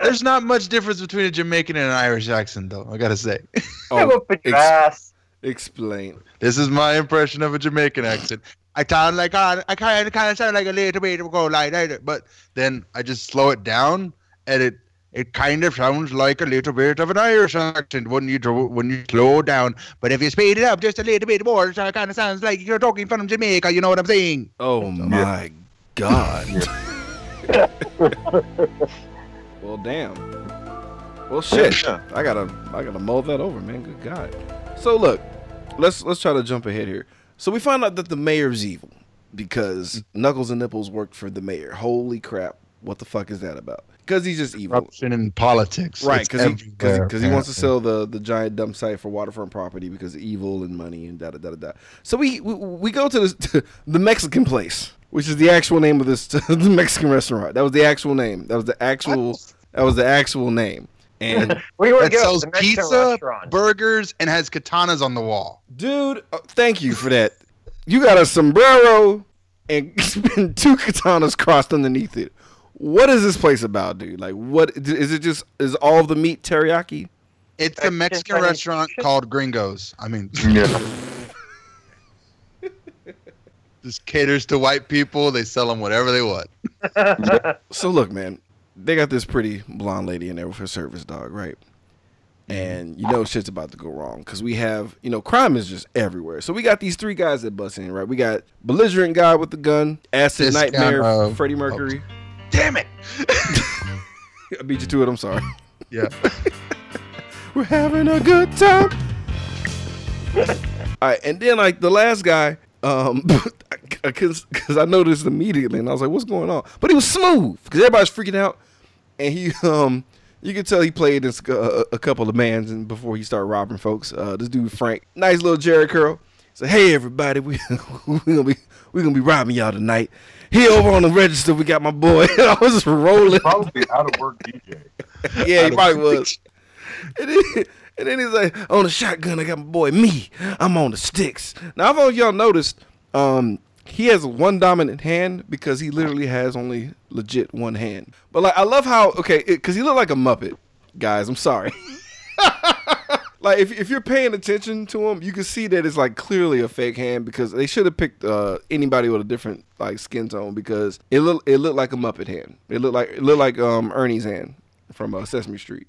Speaker 2: There's not much difference between a Jamaican and an Irish accent, though. I gotta say,
Speaker 5: I
Speaker 1: oh, ex-
Speaker 5: ass.
Speaker 1: explain.
Speaker 2: this is my impression of a Jamaican accent. I sound like I, I kind of kind of sound like a little bit of go like that, but then I just slow it down, and it it kind of sounds like a little bit of an Irish accent when you when you slow down. But if you speed it up just a little bit more, it kind of sounds like you're talking from Jamaica. You know what I'm saying?
Speaker 1: Oh my god. well, damn. Well, shit.
Speaker 3: Yeah.
Speaker 1: I gotta, I gotta mull that over, man. Good God. So look, let's let's try to jump ahead here. So we find out that the mayor's evil because mm. Knuckles and Nipples worked for the mayor. Holy crap! What the fuck is that about? Because he's just evil,
Speaker 2: Corruption in politics,
Speaker 1: right? Because he because he wants to sell the the giant dump site for waterfront property because evil and money and da da da da da. So we we, we go to, this, to the Mexican place, which is the actual name of this the Mexican restaurant. That was the actual name. That was the actual. That was the actual name. And
Speaker 5: Where you want
Speaker 2: that
Speaker 5: to go?
Speaker 2: sells
Speaker 5: The
Speaker 2: pizza,
Speaker 5: restaurant.
Speaker 2: burgers, and has katanas on the wall.
Speaker 1: dude, uh, thank you for that. You got a sombrero and two katanas crossed underneath it. What is this place about, dude? Like, what is it? Just is all the meat teriyaki?
Speaker 2: It's a
Speaker 5: Mexican
Speaker 2: Mexican restaurant called Gringos. I mean,
Speaker 3: Yeah.
Speaker 2: just caters to white people. They sell them whatever they want.
Speaker 1: So look, man, they got this pretty blonde lady in there with her service dog, right? And you know shit's about to go wrong because we have, you know, crime is just everywhere. So we got these three guys that bust in, right? We got belligerent guy with the gun, acid
Speaker 2: This
Speaker 1: nightmare,
Speaker 2: guy, uh,
Speaker 1: Freddie Mercury.
Speaker 2: Damn it!
Speaker 1: I beat you to it. I'm sorry.
Speaker 2: Yeah.
Speaker 1: We're having a good time. All right, and then like the last guy, um, because I noticed immediately, and I was like, "What's going on?" But he was smooth because everybody's freaking out, and he, um, you could tell he played this uh, a couple of bands and before he started robbing folks. Uh, this dude Frank, nice little Jerry curl. Said, "Hey everybody, we we gonna be we gonna be robbing y'all tonight." He over on the register. We got my boy. I was just rolling.
Speaker 3: Probably out of work DJ.
Speaker 1: Yeah, he probably was. And then, and then he's like, on the shotgun, I got my boy me. I'm on the sticks. Now, I don't know if y'all noticed, um, he has one dominant hand because he literally has only legit one hand. But like, I love how okay, because he looked like a muppet, guys. I'm sorry. like, if if you're paying attention to him, you can see that it's like clearly a fake hand because they should have picked uh, anybody with a different like skin tone because it looked it looked like a muppet hand. It looked like it looked like um Ernie's hand from uh, Sesame Street.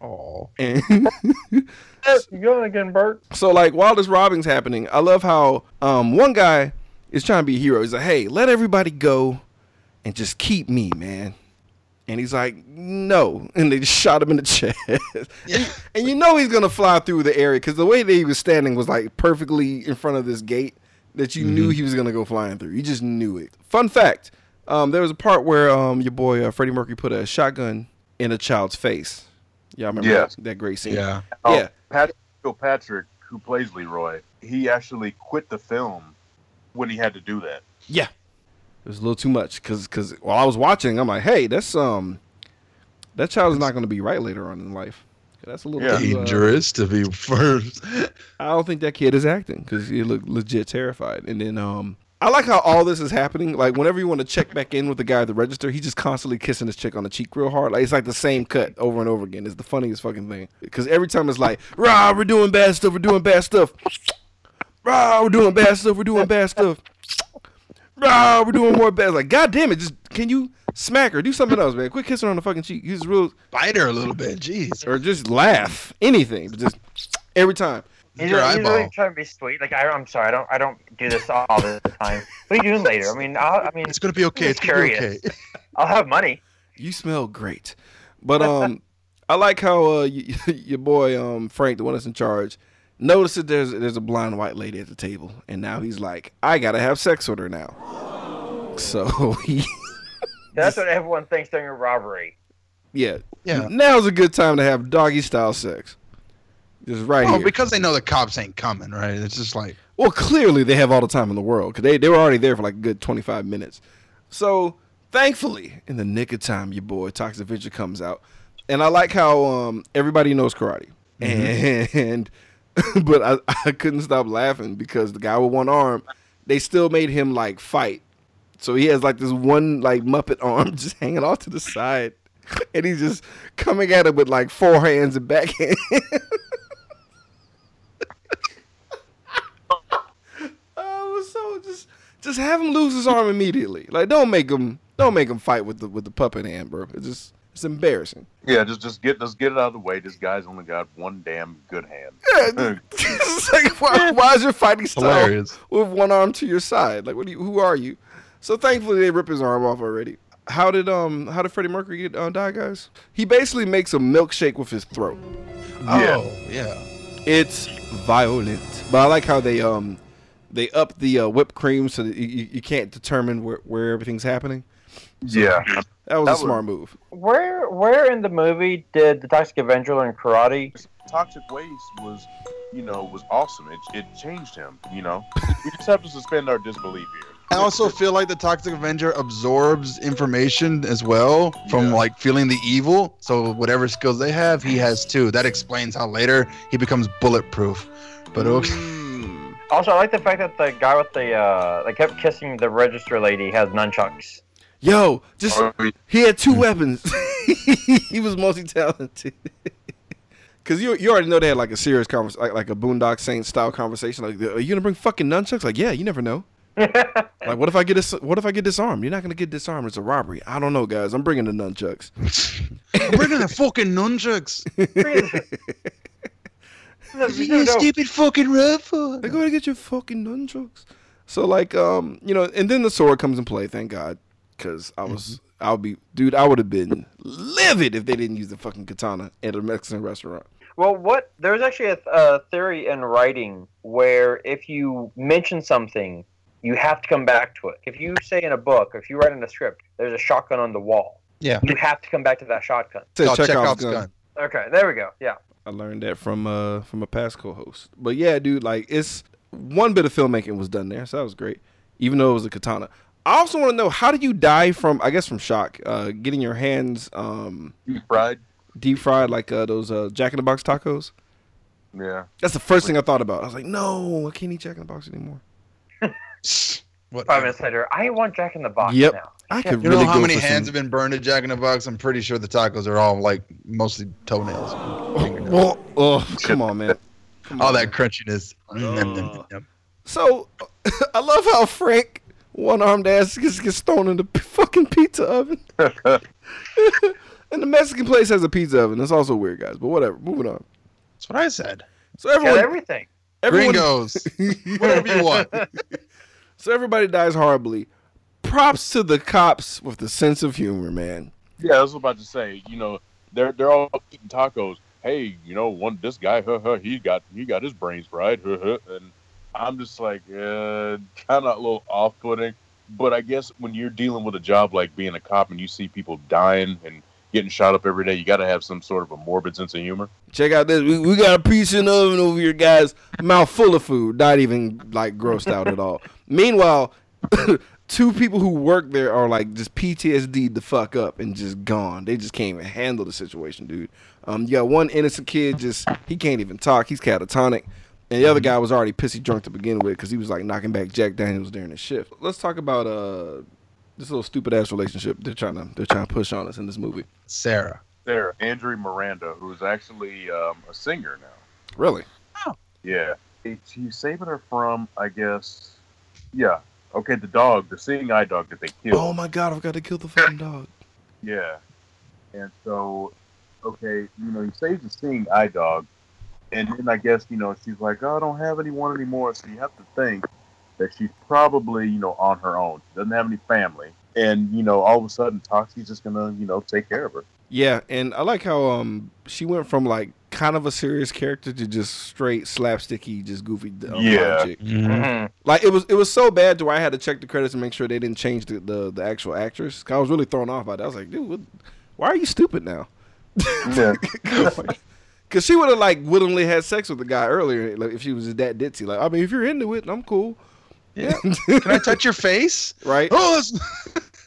Speaker 2: Oh.
Speaker 1: And
Speaker 5: you going again, Bert?
Speaker 1: so like while this robbing's happening, I love how um one guy is trying to be a hero. He's like, "Hey, let everybody go and just keep me, man." And he's like, "No," and they just shot him in the chest. and, and you know he's gonna fly through the area because the way that he was standing was like perfectly in front of this gate that you knew he was gonna go flying through. You just knew it. Fun fact: um, there was a part where um your boy uh, Freddie Mercury put a shotgun in a child's face. Y'all remember
Speaker 3: Yeah.
Speaker 1: that, that great scene?
Speaker 2: Yeah.
Speaker 3: Oh,
Speaker 1: Yeah.
Speaker 3: Patrick Kilpatrick, who plays Leroy, he actually quit the film when he had to do that.
Speaker 1: Yeah, it was a little too much because because while I was watching, I'm like, hey, that's um, that child is not going to be right later on in life. That's a little
Speaker 3: Yeah.
Speaker 1: too, uh,
Speaker 2: Dangerous to be first.
Speaker 1: I don't think that kid is acting because he looked legit terrified. And then um, I like how all this is happening. Like whenever you want to check back in with the guy at the register, he's just constantly kissing his chick on the cheek real hard. Like it's like the same cut over and over again. It's the funniest fucking thing because every time it's like, rah, we're doing bad stuff. We're doing bad stuff. Rah, we're doing bad stuff. We're doing bad stuff. Rah, we're doing more bad. Like, god damn it, just can you smack her? Do something else, man. Quit kissing her on the fucking cheek. He's real,
Speaker 2: Bite her a little bit. Jeez.
Speaker 1: or just laugh. Anything, but just every time.
Speaker 5: He's,
Speaker 2: Your
Speaker 5: he's really trying to be sweet. Like I, I'm sorry, I don't, I don't do this all the time. What are you doing later? I mean, I'll, I mean,
Speaker 2: It's gonna be okay.
Speaker 5: I'm
Speaker 2: It's gonna be okay.
Speaker 5: I'll have money.
Speaker 1: You smell great. But um, I like how uh y- your boy um Frank, the one that's in charge, notices there's there's a blonde white lady at the table, and now he's like, I gotta have sex with her now. So he,
Speaker 5: That's what everyone thinks during a robbery.
Speaker 1: yeah,
Speaker 2: Yeah.
Speaker 1: Now's a good time to have doggy style sex. Just right
Speaker 2: Oh,
Speaker 1: here.
Speaker 2: because they know the cops ain't coming, right? It's just like
Speaker 1: Well, clearly they have all the time in the world because they, they were already there for like a good 25 minutes. So, thankfully, in the nick of time, your boy Toxic Avenger comes out. and I like how um, everybody knows karate, and but I, I couldn't stop laughing because the guy with one arm, they still made him like fight. So he has like this one like Muppet arm just hanging off to the side, and he's just coming at him with like four hands and backhand. oh, so just just have him lose his arm immediately. Like don't make him don't make him fight with the with the puppet hand, bro. It's just it's embarrassing.
Speaker 3: Yeah, just just get just get it out of the way. This guy's only got one damn good hand.
Speaker 1: Yeah, it's like why, why is your fighting style
Speaker 2: Hilarious.
Speaker 1: with one arm to your side? Like, what do you? Who are you? So thankfully, they rip his arm off already. How did um how did Freddie Mercury get uh, die, guys? He basically makes a milkshake with his throat.
Speaker 3: Yeah.
Speaker 2: Oh, yeah.
Speaker 1: It's violent, but I like how they um they up the uh, whipped cream so that you, you you can't determine where, where everything's happening.
Speaker 3: Yeah,
Speaker 1: That was
Speaker 3: That
Speaker 1: a
Speaker 3: was-
Speaker 1: smart move.
Speaker 5: Where where in the movie did the Toxic Avenger learn karate?
Speaker 3: toxic waste was, you know, was awesome. It it changed him. You know, we just have to suspend our disbelief here.
Speaker 2: I also feel like the Toxic Avenger absorbs information as well from
Speaker 3: Yeah.
Speaker 2: like feeling the evil. So whatever skills they have, he has too. That explains how later he becomes bulletproof. But okay.
Speaker 1: Mm.
Speaker 5: Also, I like the fact that the guy with the uh, that kept kissing the register lady has nunchucks.
Speaker 1: Yo, just He had two weapons. he was multi talented. Cause you you already know they had like a serious conversation, like, like a Boondock Saints style conversation. Like, are you gonna bring fucking nunchucks? Like, yeah, you never know. Like, what if I get this? What if I get disarmed? You're not gonna get disarmed. It's a robbery. I don't know, guys. I'm bringing the nunchucks.
Speaker 2: Bringing the fucking nunchucks.
Speaker 5: There's
Speaker 2: you
Speaker 5: no- no-
Speaker 2: stupid fucking rubber.
Speaker 1: Like, go to get your fucking nunchucks. So like, um, you know, and then the sword comes in play. Thank God, because I was, I'll be, dude, I would have been livid if they didn't use the fucking katana at a Mexican restaurant.
Speaker 5: Well, what there's actually a, a theory in writing where if you mention something, you have to come back to it. If you say in a book, or if you write in a script, there's a shotgun on the wall.
Speaker 2: Yeah.
Speaker 5: You have to come back to that shotgun.
Speaker 1: Said
Speaker 2: Called
Speaker 1: Chekhov's
Speaker 2: Chekhov's
Speaker 1: gun.
Speaker 2: gun.
Speaker 5: Okay, there we go. Yeah.
Speaker 1: I learned that from uh from a past co-host. But yeah, dude, like it's one bit of filmmaking was done there, so that was great. Even though it was a katana. I also want to know how did you die from? I guess from shock, uh, getting your hands um
Speaker 3: deep fried.
Speaker 1: deep fried like uh, those uh, Jack in the Box tacos.
Speaker 3: Yeah.
Speaker 1: That's the first thing I thought about. I was like, no, I can't eat Jack in the Box anymore.
Speaker 2: What?
Speaker 5: Five minutes later, I want Jack in the Box
Speaker 1: Yep.
Speaker 5: now.
Speaker 1: I could
Speaker 2: You
Speaker 1: really
Speaker 2: know how many hands
Speaker 1: some-
Speaker 2: have been burned at Jack in the Box? I'm pretty sure the tacos are all like mostly toenails. fingernails.
Speaker 1: Well, oh, come on, man. Come
Speaker 2: all
Speaker 1: on,
Speaker 2: that
Speaker 1: man.
Speaker 2: crunchiness. Yum.
Speaker 1: So, I love how Frank, one armed ass, gets, gets thrown in the fucking pizza oven. and the Mexican place has a pizza oven. That's also weird, guys. But whatever. Moving on.
Speaker 2: That's what I said.
Speaker 1: So
Speaker 5: Got
Speaker 1: everyone,
Speaker 5: everything.
Speaker 1: everyone
Speaker 2: Gringos. Whatever you want.
Speaker 1: so everybody dies horribly. Props to the cops with the sense of humor, man.
Speaker 3: Yeah, I was about to say. You know, they're they're all eating tacos. Hey, you know, one this guy, huh, huh, he got he got his brains fried, huh, huh, and I'm just like, uh, kind of a little off-putting. But I guess when you're dealing with a job like being a cop and you see people dying and getting shot up every day, you got to have some sort of a morbid sense of humor.
Speaker 1: Check out this. We, we got a piece in the oven over here, guys. Mouth full of food. Not even like grossed out at all. Meanwhile, two people who work there are like just PTSD the fuck up and just gone. They just can't even handle the situation, dude. Um, you got one innocent kid, just he can't even talk. He's catatonic. And the other guy was already pissy drunk to begin with because he was like knocking back Jack Daniels during his shift. Let's talk about uh this little stupid ass relationship they're trying to they're trying to push on us in this movie.
Speaker 2: Sarah.
Speaker 3: Sarah. Andree Maranda, who's actually um, a singer now.
Speaker 1: Really? Oh.
Speaker 3: Yeah, He- he's saving her from, I guess. Yeah. Okay, the dog, the seeing eye dog that they killed.
Speaker 1: Oh my god, I've got to kill the fucking dog.
Speaker 3: Yeah. And so, okay, you know, he saves the seeing eye dog, and then I guess you know she's like, oh, I don't have anyone anymore. So you have to think that she's probably you know on her own. She doesn't have any family, and you know, all of a sudden, Toxie's just gonna you know take care of her.
Speaker 1: Yeah, and I like how um she went from like kind of a serious character to just straight slapsticky, just goofy. Um,
Speaker 3: Yeah.
Speaker 1: chick.
Speaker 5: hmm
Speaker 1: Like it was it was so bad to where I had to check the credits and make sure they didn't change the the, the actual actress. 'Cause I was really thrown off by that. I was like, dude, what, why are you stupid now?
Speaker 3: Yeah.
Speaker 1: Because she would have like willingly had sex with the guy earlier, like if she was that ditzy. Like, I mean, if you're into it, I'm cool.
Speaker 2: Yeah. Can I touch your face?
Speaker 1: Right?
Speaker 2: Oh,
Speaker 1: is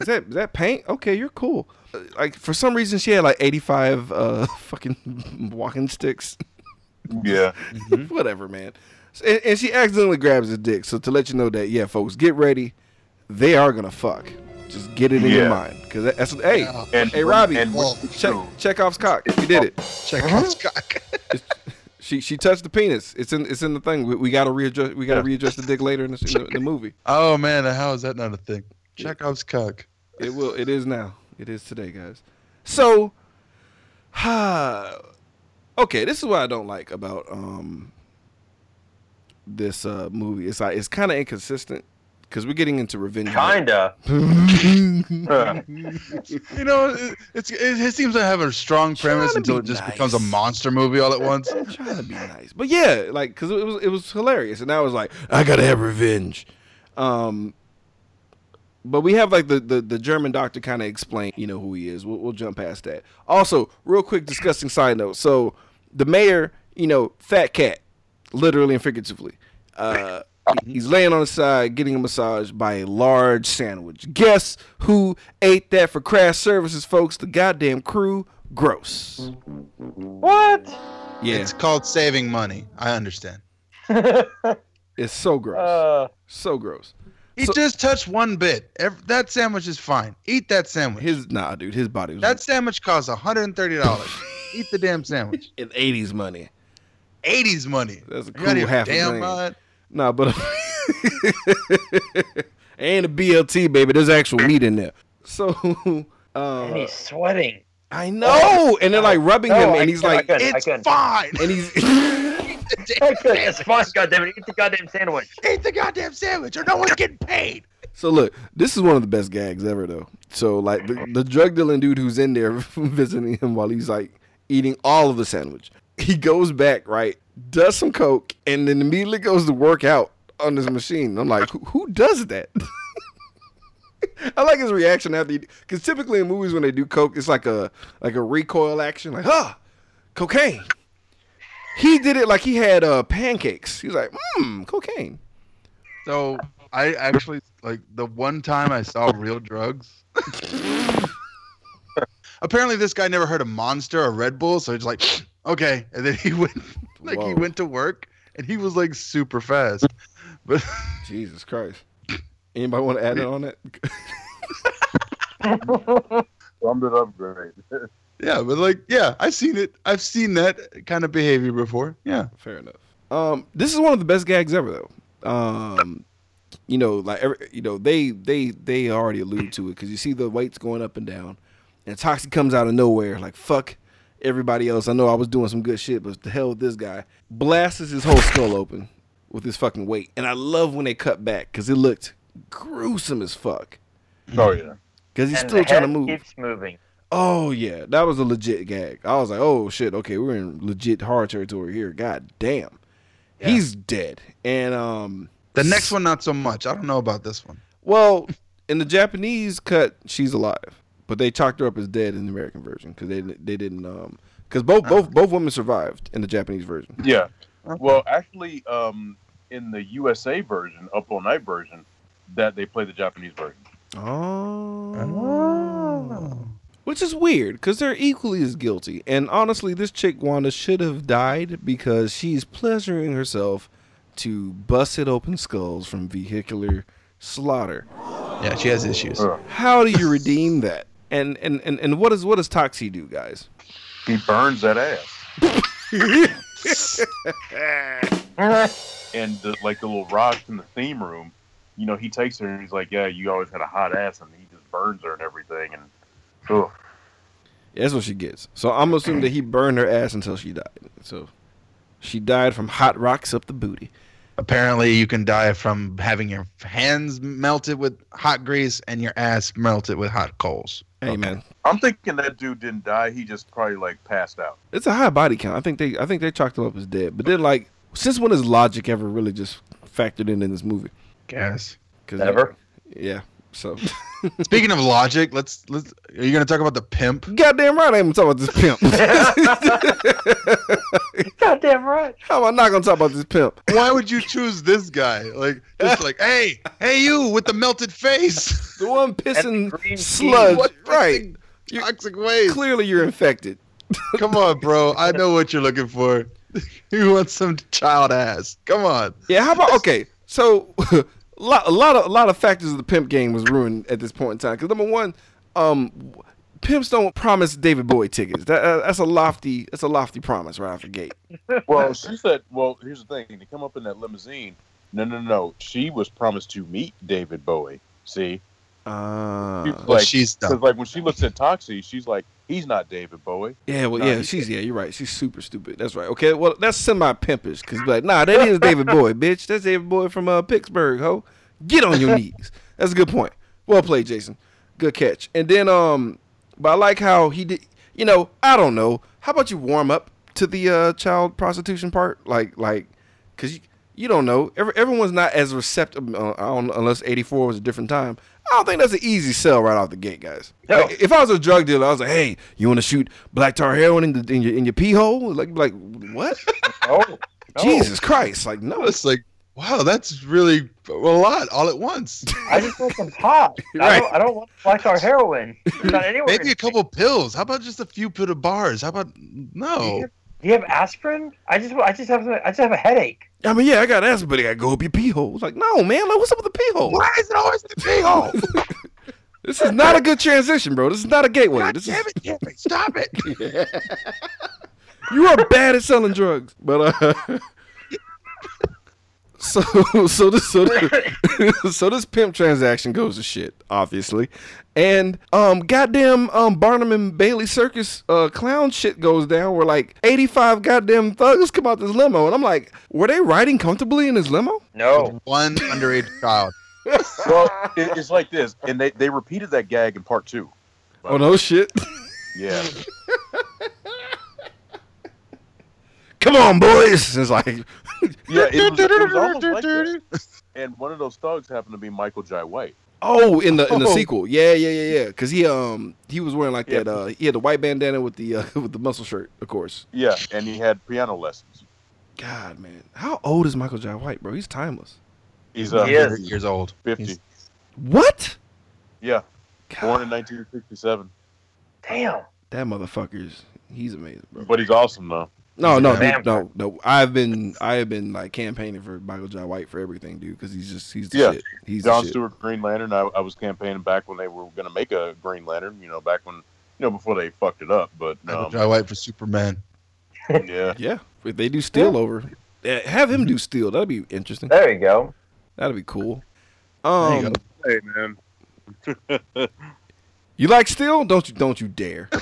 Speaker 1: that is that paint? Okay, you're cool. Like for some reason, she had like 85 uh fucking walking sticks.
Speaker 3: Yeah.
Speaker 1: Whatever, man. And, and she accidentally grabs his dick. So to let you know that, yeah, folks, get ready. They are gonna fuck. Just get it in your mind, because that's hey,
Speaker 3: And
Speaker 1: hey, Robbie,
Speaker 3: and
Speaker 2: Well,
Speaker 1: check Chekhov's cock. He did it.
Speaker 2: Check out Scott.
Speaker 1: She she touched the penis. It's in it's in the thing. We, we gotta readjust. We gotta readjust the dick later in the, in the, in the movie.
Speaker 2: Oh man, how is that not a thing? Chekhov's cock.
Speaker 1: It will. It is now. It is today, guys. So, okay, this is what I don't like about um this uh movie. It's like it's kind of inconsistent because we're getting into revenge.
Speaker 5: Kinda.
Speaker 2: You know, it, it's it, it seems to have a strong premise until it just becomes a monster movie all at once.
Speaker 1: I'm trying to be nice, but yeah, like because it was it was hilarious, and I was like, I gotta have revenge. Um, but we have like the the, the German doctor kind of explain, you know, who he is. We'll, we'll jump past that. Also, real quick, disgusting side note. So the mayor, you know, fat cat, literally and figuratively. Uh, he's laying on his side, getting a massage by a large sandwich. Guess who ate that for crash services, folks? The goddamn crew. Gross.
Speaker 5: what?
Speaker 1: Yeah,
Speaker 2: It's called saving money. I understand.
Speaker 1: it's so gross.
Speaker 5: uh,
Speaker 1: So gross.
Speaker 2: He
Speaker 1: So-
Speaker 2: just touched one bit. Ev- that sandwich is fine. Eat that sandwich.
Speaker 1: His nah, dude. His body was
Speaker 2: that sandwich costs $130. Eat the damn sandwich.
Speaker 1: in eighties money.
Speaker 2: 80s money.
Speaker 1: That's a
Speaker 2: You out of
Speaker 1: cool
Speaker 2: your
Speaker 1: half a
Speaker 2: damn
Speaker 1: grand.
Speaker 2: mind?
Speaker 1: Nah, but ain't a BLT, baby. There's actual meat in there. So,
Speaker 5: and
Speaker 1: uh,
Speaker 5: he's sweating.
Speaker 1: I know, and they're like rubbing
Speaker 5: No,
Speaker 1: him,
Speaker 5: I
Speaker 1: and he's
Speaker 5: I
Speaker 1: like,
Speaker 5: couldn't,
Speaker 2: It's fine.
Speaker 1: and he's.
Speaker 5: I couldn't. It's fine, goddammit. Eat the goddamn sandwich.
Speaker 2: Eat the goddamn sandwich or no one's getting paid.
Speaker 1: So look, this is one of the best gags ever, though. So like the, the drug dealing dude who's in there visiting him while he's like eating all of the sandwich. He goes back, right, does some coke, and then immediately goes to work out on this machine. I'm like, who, who does that? I like his reaction after, because typically in movies when they do coke, it's like a like a recoil action, like ah, cocaine. He did it like he had uh, pancakes. He was like, mmm, cocaine.
Speaker 2: So I actually like the one time I saw real drugs. Apparently, this guy never heard of Monster or Red Bull, so he's like, okay. And then he went, like, he went to work, and he was like super fast. But
Speaker 1: Jesus Christ. Anybody want to add it on that?
Speaker 3: Summed it up great.
Speaker 2: yeah, but like, yeah, I've seen it. I've seen that kind of behavior before. Yeah.
Speaker 1: Fair enough. Um, this is one of the best gags ever, though. Um, you know, like every, you know, they they they already allude to it because you see the weights going up and down, and Toxic comes out of nowhere like fuck everybody else. I know I was doing some good shit, but the hell with this guy. Blasts his whole skull open with his fucking weight, and I love when they cut back because it looked gruesome as fuck.
Speaker 3: Oh yeah.
Speaker 1: Because he's
Speaker 5: and
Speaker 1: still
Speaker 5: the
Speaker 1: trying to move.
Speaker 5: keeps moving.
Speaker 1: Oh yeah, that was a legit gag. I was like, oh shit, okay, we're in legit horror territory here. God damn,
Speaker 2: Yeah.
Speaker 1: he's dead. And um,
Speaker 2: The next one, not so much. I don't know about this one.
Speaker 1: well, in the Japanese cut, she's alive, but they chalked her up as dead in the American version because they they didn't um because both both both women survived in the Japanese version.
Speaker 3: Yeah. Well, actually, um, in the USA version, Up All Night version, that they play the Japanese version.
Speaker 1: Oh. Which is weird because they're equally as guilty. And honestly, this chick Wanda should have died because she's pleasuring herself to busted open skulls from vehicular slaughter.
Speaker 2: Yeah, she has issues.
Speaker 1: How do you redeem that? And and and, and what does what does Toxie do, guys?
Speaker 3: He burns that ass, and the, like the little rod from the theme room. You know, he takes her and he's like, "Yeah, you always had a hot ass," and he just burns her and everything. And oh,
Speaker 1: That's what she gets. So I'm assuming that he burned her ass until she died. So she died from hot rocks up the booty.
Speaker 2: Apparently, you can die from having your hands melted with hot grease and your ass melted with hot coals.
Speaker 1: Amen.
Speaker 2: Okay.
Speaker 3: I'm thinking that dude didn't die. He just probably like passed out.
Speaker 1: it's a high body count. I think they I think they chalked him up as dead. But then like, since when is logic ever really just factored in in this movie?
Speaker 2: Guess.
Speaker 1: 'Cause,
Speaker 5: Never.
Speaker 1: Yeah. So
Speaker 2: Speaking of logic, let's let's. Are you gonna talk about the pimp?
Speaker 1: Goddamn right, I ain't talking about this pimp.
Speaker 5: Goddamn right.
Speaker 1: How am I not gonna talk about this pimp?
Speaker 2: Why would you choose this guy? Like just like, hey, hey, you with the melted face,
Speaker 1: The one pissing
Speaker 5: green
Speaker 1: sludge.
Speaker 2: What
Speaker 1: Right. You-
Speaker 2: toxic waste.
Speaker 1: Clearly, you're infected.
Speaker 2: Come on, bro. I know what you're looking for. You want some child ass? Come on.
Speaker 1: Yeah. How about okay? So, a lot, a lot of a lot of factors of the pimp game was ruined at this point in time. Because number one, um, pimps don't promise David Bowie tickets. That uh, that's a lofty that's a lofty promise right off the gate.
Speaker 3: Well, she said, well, here's the thing. To come up in that limousine, no, no, no. She was promised to meet David Bowie. See?
Speaker 1: Uh,
Speaker 3: She's
Speaker 2: Well,
Speaker 3: like,
Speaker 2: she's
Speaker 3: Because, like, when she looks at Toxie, she's like, he's not David Bowie.
Speaker 1: yeah, well,
Speaker 3: No,
Speaker 1: yeah, she's yeah, you're right. She's super stupid. That's right. Okay, well, that's semi pimpish because like, nah, that is David Bowie, bitch. That's David Bowie from uh, Pittsburgh, ho. Get on your knees. That's a good point. Well played, Jason. Good catch. And then, um, but I like how he did. You know, I don't know. How about you warm up to the uh, child prostitution part? Like, like, cause you, you don't know. Every, everyone's not as receptive. Uh, I don't, unless '84 was a different time. I don't think that's an easy sell right off the gate, guys.
Speaker 5: No.
Speaker 1: Like, if I was a drug dealer, I was like, "Hey, you want to shoot black tar heroin in, the, in your in your pee hole?" Like, like what?
Speaker 5: Oh, no.
Speaker 1: Jesus Christ! Like, no.
Speaker 2: It's like, wow, that's really a lot all at once.
Speaker 5: I just want some pot.
Speaker 1: Right.
Speaker 5: I don't. I don't want black tar heroin. Not anywhere.
Speaker 2: Maybe a couple pills. How about just a few pit of bars? How about no?
Speaker 5: Do you have aspirin? I just. I just have. I just have a headache.
Speaker 1: I mean, yeah, I got aspirin, but I got to go up your pee hole. It's like, no, man. Like, what's up with the pee hole?
Speaker 2: Why is it always the pig hole?
Speaker 1: This is not a good transition, bro. This is not a gateway.
Speaker 2: God
Speaker 1: This
Speaker 2: damn
Speaker 1: is
Speaker 2: it, Jimmy, stop it.
Speaker 1: you are bad at selling drugs, but uh. So so this so this, so this pimp transaction goes to shit, obviously, and um goddamn um Barnum and Bailey circus uh clown shit goes down where like eighty five goddamn thugs come out this limo, and I'm like, were they riding comfortably in this limo?
Speaker 5: No.
Speaker 2: One underage child.
Speaker 3: Well, it, it's like this. And they, they repeated that gag in part two.
Speaker 1: Oh no shit!
Speaker 3: Yeah.
Speaker 1: Come on, boys! It's like,
Speaker 3: Yeah, it was, it was almost like that. And one of those thugs happened to be Michael Jai White.
Speaker 1: oh, in the in the
Speaker 2: Oh.
Speaker 1: sequel, yeah, yeah, yeah, yeah, because he um he was wearing like
Speaker 3: Yeah.
Speaker 1: that uh he had the white bandana with the uh, with the muscle shirt, of course.
Speaker 3: Yeah, and he had piano lessons.
Speaker 1: God, man, how old is Michael Jai White, bro? He's timeless.
Speaker 3: He's uh,
Speaker 5: He is.
Speaker 2: years old.
Speaker 3: 50.
Speaker 2: He's-
Speaker 1: What?
Speaker 3: Yeah, born in
Speaker 1: God,
Speaker 3: 1967.
Speaker 5: Damn.
Speaker 1: that motherfucker's he's amazing, bro.
Speaker 3: But he's awesome, though.
Speaker 1: No, no, dude, no, no. I've been I have been like campaigning for Michael Jai White for everything, dude, because he's just he's the
Speaker 3: Yeah.
Speaker 1: shit. He's
Speaker 3: John
Speaker 1: the shit.
Speaker 3: Stewart Green Lantern. I, I was campaigning back when they were going to make a Green Lantern. You know, back when you know before they fucked it up. But
Speaker 2: Michael
Speaker 3: um,
Speaker 2: Jai White for Superman.
Speaker 3: yeah,
Speaker 1: Yeah, if they do steel over, have him do steel. That'd be interesting.
Speaker 5: There you go.
Speaker 1: That'd be cool.
Speaker 2: There you
Speaker 1: Um,
Speaker 2: go.
Speaker 3: hey man.
Speaker 1: you like steel? Don't you? Don't you dare?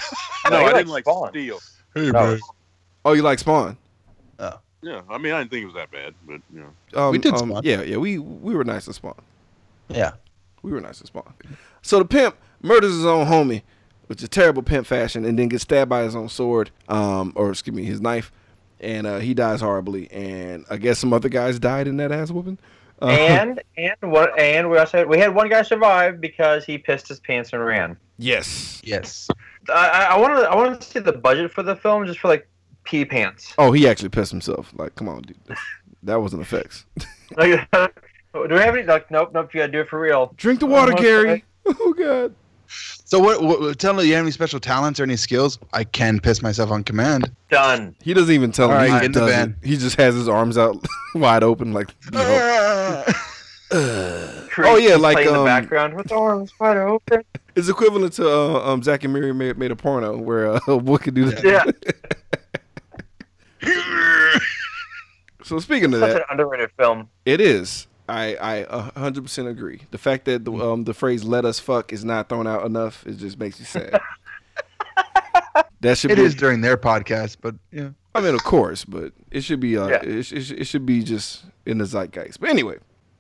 Speaker 3: No,
Speaker 5: you
Speaker 3: I didn't like
Speaker 5: Spawn.
Speaker 3: Steel.
Speaker 2: Hey,
Speaker 5: No.
Speaker 2: Bro.
Speaker 1: Oh, you like Spawn? Oh.
Speaker 3: Yeah, I mean, I didn't think it was that bad, but you know.
Speaker 1: Um,
Speaker 2: We did
Speaker 1: um,
Speaker 2: Spawn.
Speaker 1: Yeah, yeah. We we were nice to Spawn.
Speaker 2: Yeah.
Speaker 1: We were nice to Spawn. So the pimp murders his own homie, which is terrible pimp fashion, and then gets stabbed by his own sword, um, or excuse me, his knife, and uh, he dies horribly. And I guess some other guys died in that ass whooping. Uh,
Speaker 5: And and what? And we also had, we had one guy survive because he pissed his pants and ran.
Speaker 1: yes.
Speaker 2: Yes.
Speaker 5: I I- I wanted I wanted to see the budget for the film just for like pee pants.
Speaker 1: Oh, he actually pissed himself. Like, come on, dude. That wasn't effects.
Speaker 5: Like, do we have any? Like, nope, nope. You gotta do it for real.
Speaker 1: Drink the water,
Speaker 5: Uh-huh.
Speaker 1: Gary. Oh God.
Speaker 2: So what, what? Tell me, you have any special talents or any skills? I can piss myself on command.
Speaker 5: Done.
Speaker 1: He doesn't even tell him.
Speaker 2: All
Speaker 1: he
Speaker 2: right,
Speaker 1: just
Speaker 2: in the
Speaker 1: does
Speaker 2: van.
Speaker 1: He just has his arms out wide open, like. You know.
Speaker 5: Creep
Speaker 1: Oh, yeah, like,
Speaker 5: play in the
Speaker 1: um,
Speaker 5: background with the arms wide open.
Speaker 1: It's equivalent to uh, um, Zack and Miri made, made a porno where uh, Wood could do that.
Speaker 5: Yeah,
Speaker 1: So speaking of
Speaker 5: such
Speaker 1: that,
Speaker 5: an underrated film.
Speaker 1: it is. I I a hundred percent agree. The fact that the um the phrase "let us fuck" is not thrown out enough, it just makes you sad. that should
Speaker 2: It
Speaker 1: be.
Speaker 2: is during their podcast, but yeah.
Speaker 1: I mean, of course, but it should be. Uh,
Speaker 5: Yeah.
Speaker 1: it, it, it should be just in the zeitgeist. But anyway,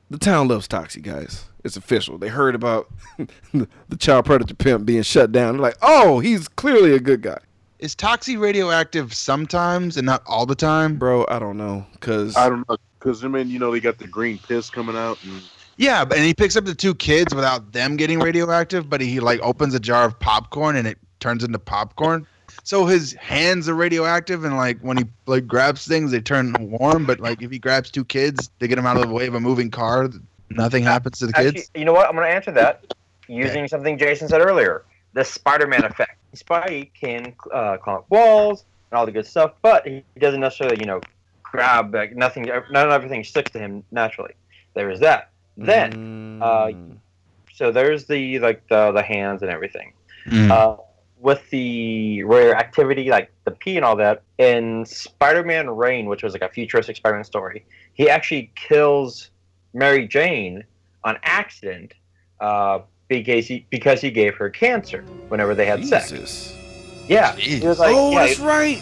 Speaker 1: the town loves Toxie, guys. It's official. They heard about the child predator pimp being shut down. They're like, oh, he's clearly a good guy,
Speaker 2: Is Toxie radioactive sometimes and not all the time?
Speaker 1: bro. I don't know, cause
Speaker 3: I don't know, because I mean, you know, they got the green piss coming out, and
Speaker 2: Yeah, and he picks up the two kids without them getting radioactive, but he like opens a jar of popcorn and it turns into popcorn. So his hands are radioactive, and like when he like grabs things, they turn warm. But like if he grabs two kids they get them out of the way of a moving car, nothing happens to the
Speaker 5: Actually,
Speaker 2: kids.
Speaker 5: you know what? I'm going to answer that using something Jason said earlier: the Spider-Man effect. Spidey can uh, climb walls and all the good stuff, but he doesn't necessarily, you know, grab like nothing. Not everything sticks to him naturally. There is that. Then, uh,
Speaker 1: Mm.
Speaker 5: so there's the like the the hands and everything.
Speaker 2: Mm.
Speaker 5: Uh, with the radioactivity, like the pee and all that, in Spider-Man Reign, which was like a futuristic Spider-Man story, he actually kills Mary Jane on accident uh, because he because he gave her cancer whenever they had sex.
Speaker 1: Jesus.
Speaker 5: Yeah, he was like,
Speaker 1: oh,
Speaker 5: yeah,
Speaker 1: that's right.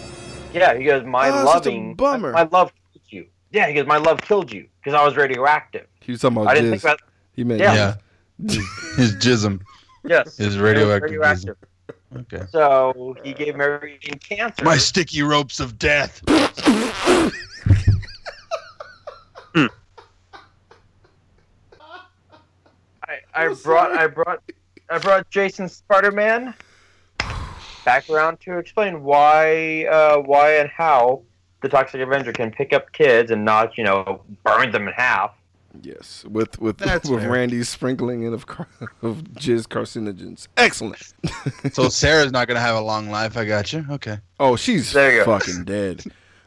Speaker 5: yeah. He goes, my
Speaker 1: Oh, such a
Speaker 5: loving,
Speaker 1: bummer.
Speaker 5: my love killed you. Yeah, he goes, my love killed you because I was radioactive.
Speaker 1: He was talking about
Speaker 5: I didn't
Speaker 1: jizz.
Speaker 5: think about
Speaker 1: he meant
Speaker 5: yeah.
Speaker 2: yeah, his jism,
Speaker 5: yes,
Speaker 2: his radioactive.
Speaker 5: radioactive.
Speaker 2: Okay.
Speaker 5: So he gave Mary Jane cancer.
Speaker 2: My sticky ropes of death.
Speaker 5: I, I brought. I brought I brought Jason Spider Man back around to explain why uh, why and how the Toxic Avenger can pick up kids and not you know burn them in half.
Speaker 1: Yes, with with
Speaker 2: That's
Speaker 1: with
Speaker 2: fair.
Speaker 1: Randy's sprinkling in of car- of jizz carcinogens. Excellent.
Speaker 2: So Sarah's not gonna have a long life. I got you. Okay.
Speaker 1: Oh, she's
Speaker 5: There you go.
Speaker 1: fucking dead.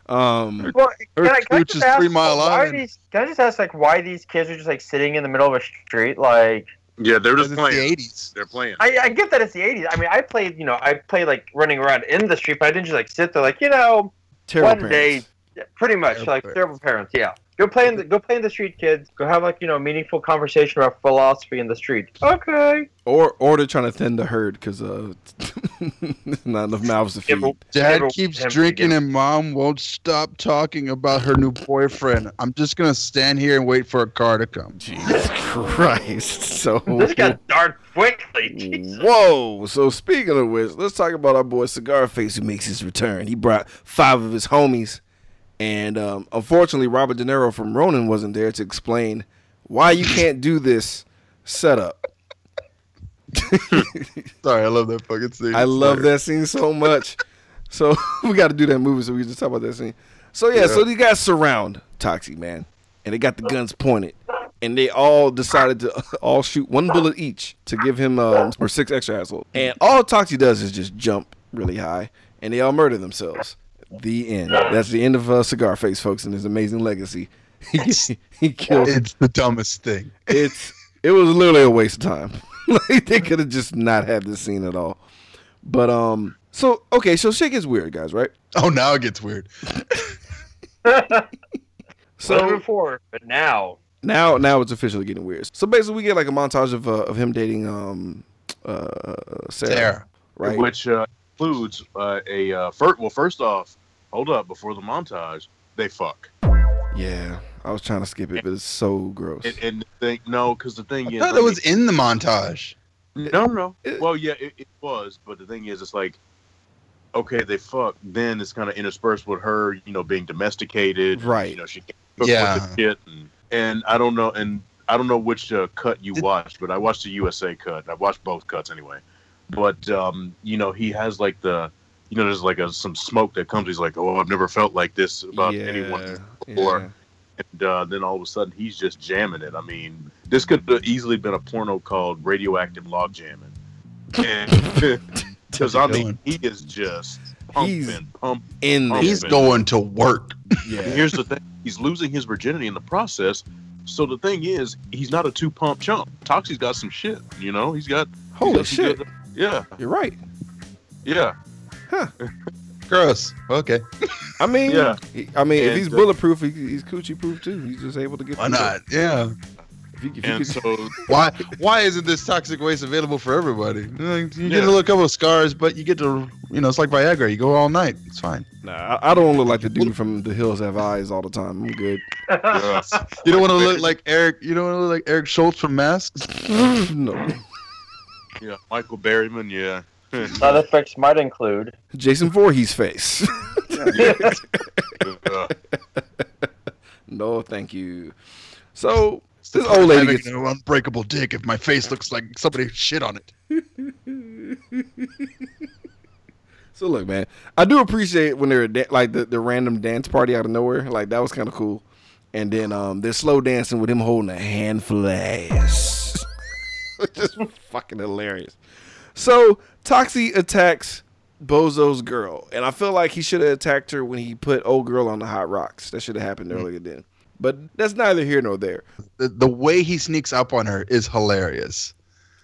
Speaker 1: Um,
Speaker 5: Well,
Speaker 2: Her
Speaker 5: can I, can I just
Speaker 2: is
Speaker 5: ask,
Speaker 2: Three Mile
Speaker 5: why
Speaker 2: Island.
Speaker 5: these? Can I just ask like why these kids are just like sitting in the middle of a street? Like
Speaker 3: Yeah, they're
Speaker 2: Because
Speaker 3: just
Speaker 2: it's the
Speaker 3: playing.
Speaker 2: '80s.
Speaker 3: They're playing.
Speaker 5: I, I get that it's the '80s. I mean, I played you know I played like running around in the street, but I didn't just like sit there like you know
Speaker 1: terrible
Speaker 5: one day,
Speaker 1: parents.
Speaker 5: yeah, pretty much
Speaker 2: Terrible
Speaker 5: like
Speaker 2: parents.
Speaker 5: terrible parents. Yeah, go play in the go play in the street, kids. Go have like you know meaningful conversation about philosophy in the street. Okay.
Speaker 1: Or or they're trying to thin the herd because uh, not enough mouths to feed.
Speaker 2: Dad keeps drinking and mom won't stop talking about her new boyfriend. I'm just gonna stand here and wait for a car to come.
Speaker 1: Jesus Christ! So
Speaker 5: This got dark quickly. Jesus.
Speaker 1: Whoa! So speaking of which, let's talk about our boy Cigar Face who makes his return. He brought five of his homies, and um, unfortunately, Robert De Niro from Ronin wasn't there to explain why you can't do this setup.
Speaker 2: Sorry, I love that fucking scene.
Speaker 1: I love that scene so much. So we got to do that movie so we can just talk about that scene. So yeah, so these guys surround Toxic man, and they got the guns pointed, and they all decided to all shoot one bullet each to give him um, or six extra assholes. And all Toxic does is just jump really high, and they all murder themselves. The end. That's the end of uh, Cigar Face, folks, and his amazing legacy. he, he killed.
Speaker 2: It's the dumbest thing.
Speaker 1: It's it was literally a waste of time. like they could have just not had this scene at all. But um, so okay, so shit gets weird, guys, right?
Speaker 2: Oh, now it gets weird.
Speaker 5: so
Speaker 1: So
Speaker 5: before, but now
Speaker 1: now now it's officially getting weird. So basically, we get like a montage of uh, of him dating um uh Sarah,
Speaker 2: Sarah.
Speaker 1: right?
Speaker 3: Which uh, includes uh, a uh, first. Well, first off, hold up before the montage. They fuck.
Speaker 1: Yeah, I was trying to skip it, but it's so gross.
Speaker 3: And, and the thing, no, because the thing
Speaker 2: I
Speaker 3: is,
Speaker 2: thought
Speaker 3: I
Speaker 2: it was
Speaker 3: mean-
Speaker 2: in the montage.
Speaker 3: No, no, no.
Speaker 1: It-
Speaker 3: Well, yeah, it, it was, but the thing is, it's like, okay, they fuck. Then it's kind of interspersed with her, you know, being domesticated.
Speaker 1: Right.
Speaker 3: You know, she can't cook
Speaker 2: Yeah.
Speaker 3: with the shit, and, and I don't know, and I don't know which uh, cut you
Speaker 2: Did-
Speaker 3: watched, but I watched the USA cut. I watched both cuts anyway. But um, you know, he has like the, you know, there's like a, some smoke that comes. He's like, oh, I've never felt like this about anyone before.
Speaker 1: yeah.
Speaker 3: and uh, then all of a sudden he's just jamming it. I mean, this could have easily been a porno called "Radioactive Log Jamming," because I mean, he is just
Speaker 1: He's
Speaker 3: pumping, pumping.
Speaker 1: in there.
Speaker 2: He's going to work.
Speaker 1: yeah.
Speaker 3: And here's the thing: he's losing his virginity in the process. So the thing is, he's not a two pump chump. Toxie's got some shit. You know, he's got. he's
Speaker 1: Holy
Speaker 3: got
Speaker 1: shit!
Speaker 3: good- yeah,
Speaker 1: You're right.
Speaker 3: yeah.
Speaker 2: Gross. Okay.
Speaker 1: I mean,
Speaker 3: Yeah.
Speaker 1: I mean, if he's
Speaker 3: uh,
Speaker 1: bulletproof, he, he's coochie proof too. He's just able to get.
Speaker 2: Why
Speaker 1: through
Speaker 2: not?
Speaker 1: it.
Speaker 2: Yeah.
Speaker 1: If you, if you
Speaker 3: And
Speaker 1: could-
Speaker 3: so
Speaker 2: Why? Why isn't this toxic waste available for everybody? You get
Speaker 3: Yeah.
Speaker 2: a little couple of scars, but you get to, you know, it's like Viagra. You go all night. It's fine.
Speaker 1: Nah, I, I don't look like the dude from The Hills Have Eyes all the time. I'm good.
Speaker 3: uh,
Speaker 2: You don't want to look like Eric. You don't want to look like Eric Schultz from Masks.
Speaker 1: no.
Speaker 3: yeah, Michael Berryman. Yeah.
Speaker 5: Side effects might include
Speaker 1: Jason Voorhees face. No, thank you. So This old lady
Speaker 2: Having
Speaker 1: gets
Speaker 2: an unbreakable dick if my face looks like somebody shit on it.
Speaker 1: So look, man, I do appreciate when they're da- like the, the random dance party out of nowhere. Like that was kind of cool. And then um, they're slow dancing with him holding a handful of ass, which is fucking hilarious. So Toxie attacks Bozo's girl, and I feel like he should have attacked her when he put old girl on the hot rocks. That should have happened mm. earlier then. But that's neither here nor there.
Speaker 2: The, the way he sneaks up on her is hilarious.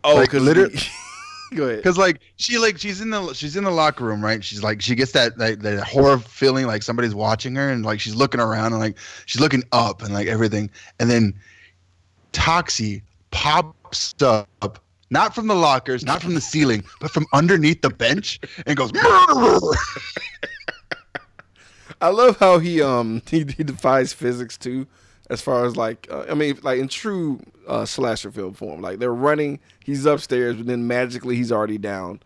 Speaker 1: Oh,
Speaker 2: Like,
Speaker 1: because
Speaker 2: literally-
Speaker 1: Go ahead.
Speaker 2: Cause like she like she's in the she's in the locker room, right? She's like she gets that that, that horror feeling like somebody's watching her, and like she's looking around and like she's looking up and like everything, and then Toxie pops up. Not from the lockers, not from the ceiling, but from underneath the bench and goes,
Speaker 1: I love how he um he, he defies physics too, as far as like uh, I mean like in true uh, slasher film form. Like they're running, he's upstairs, but then magically he's already down,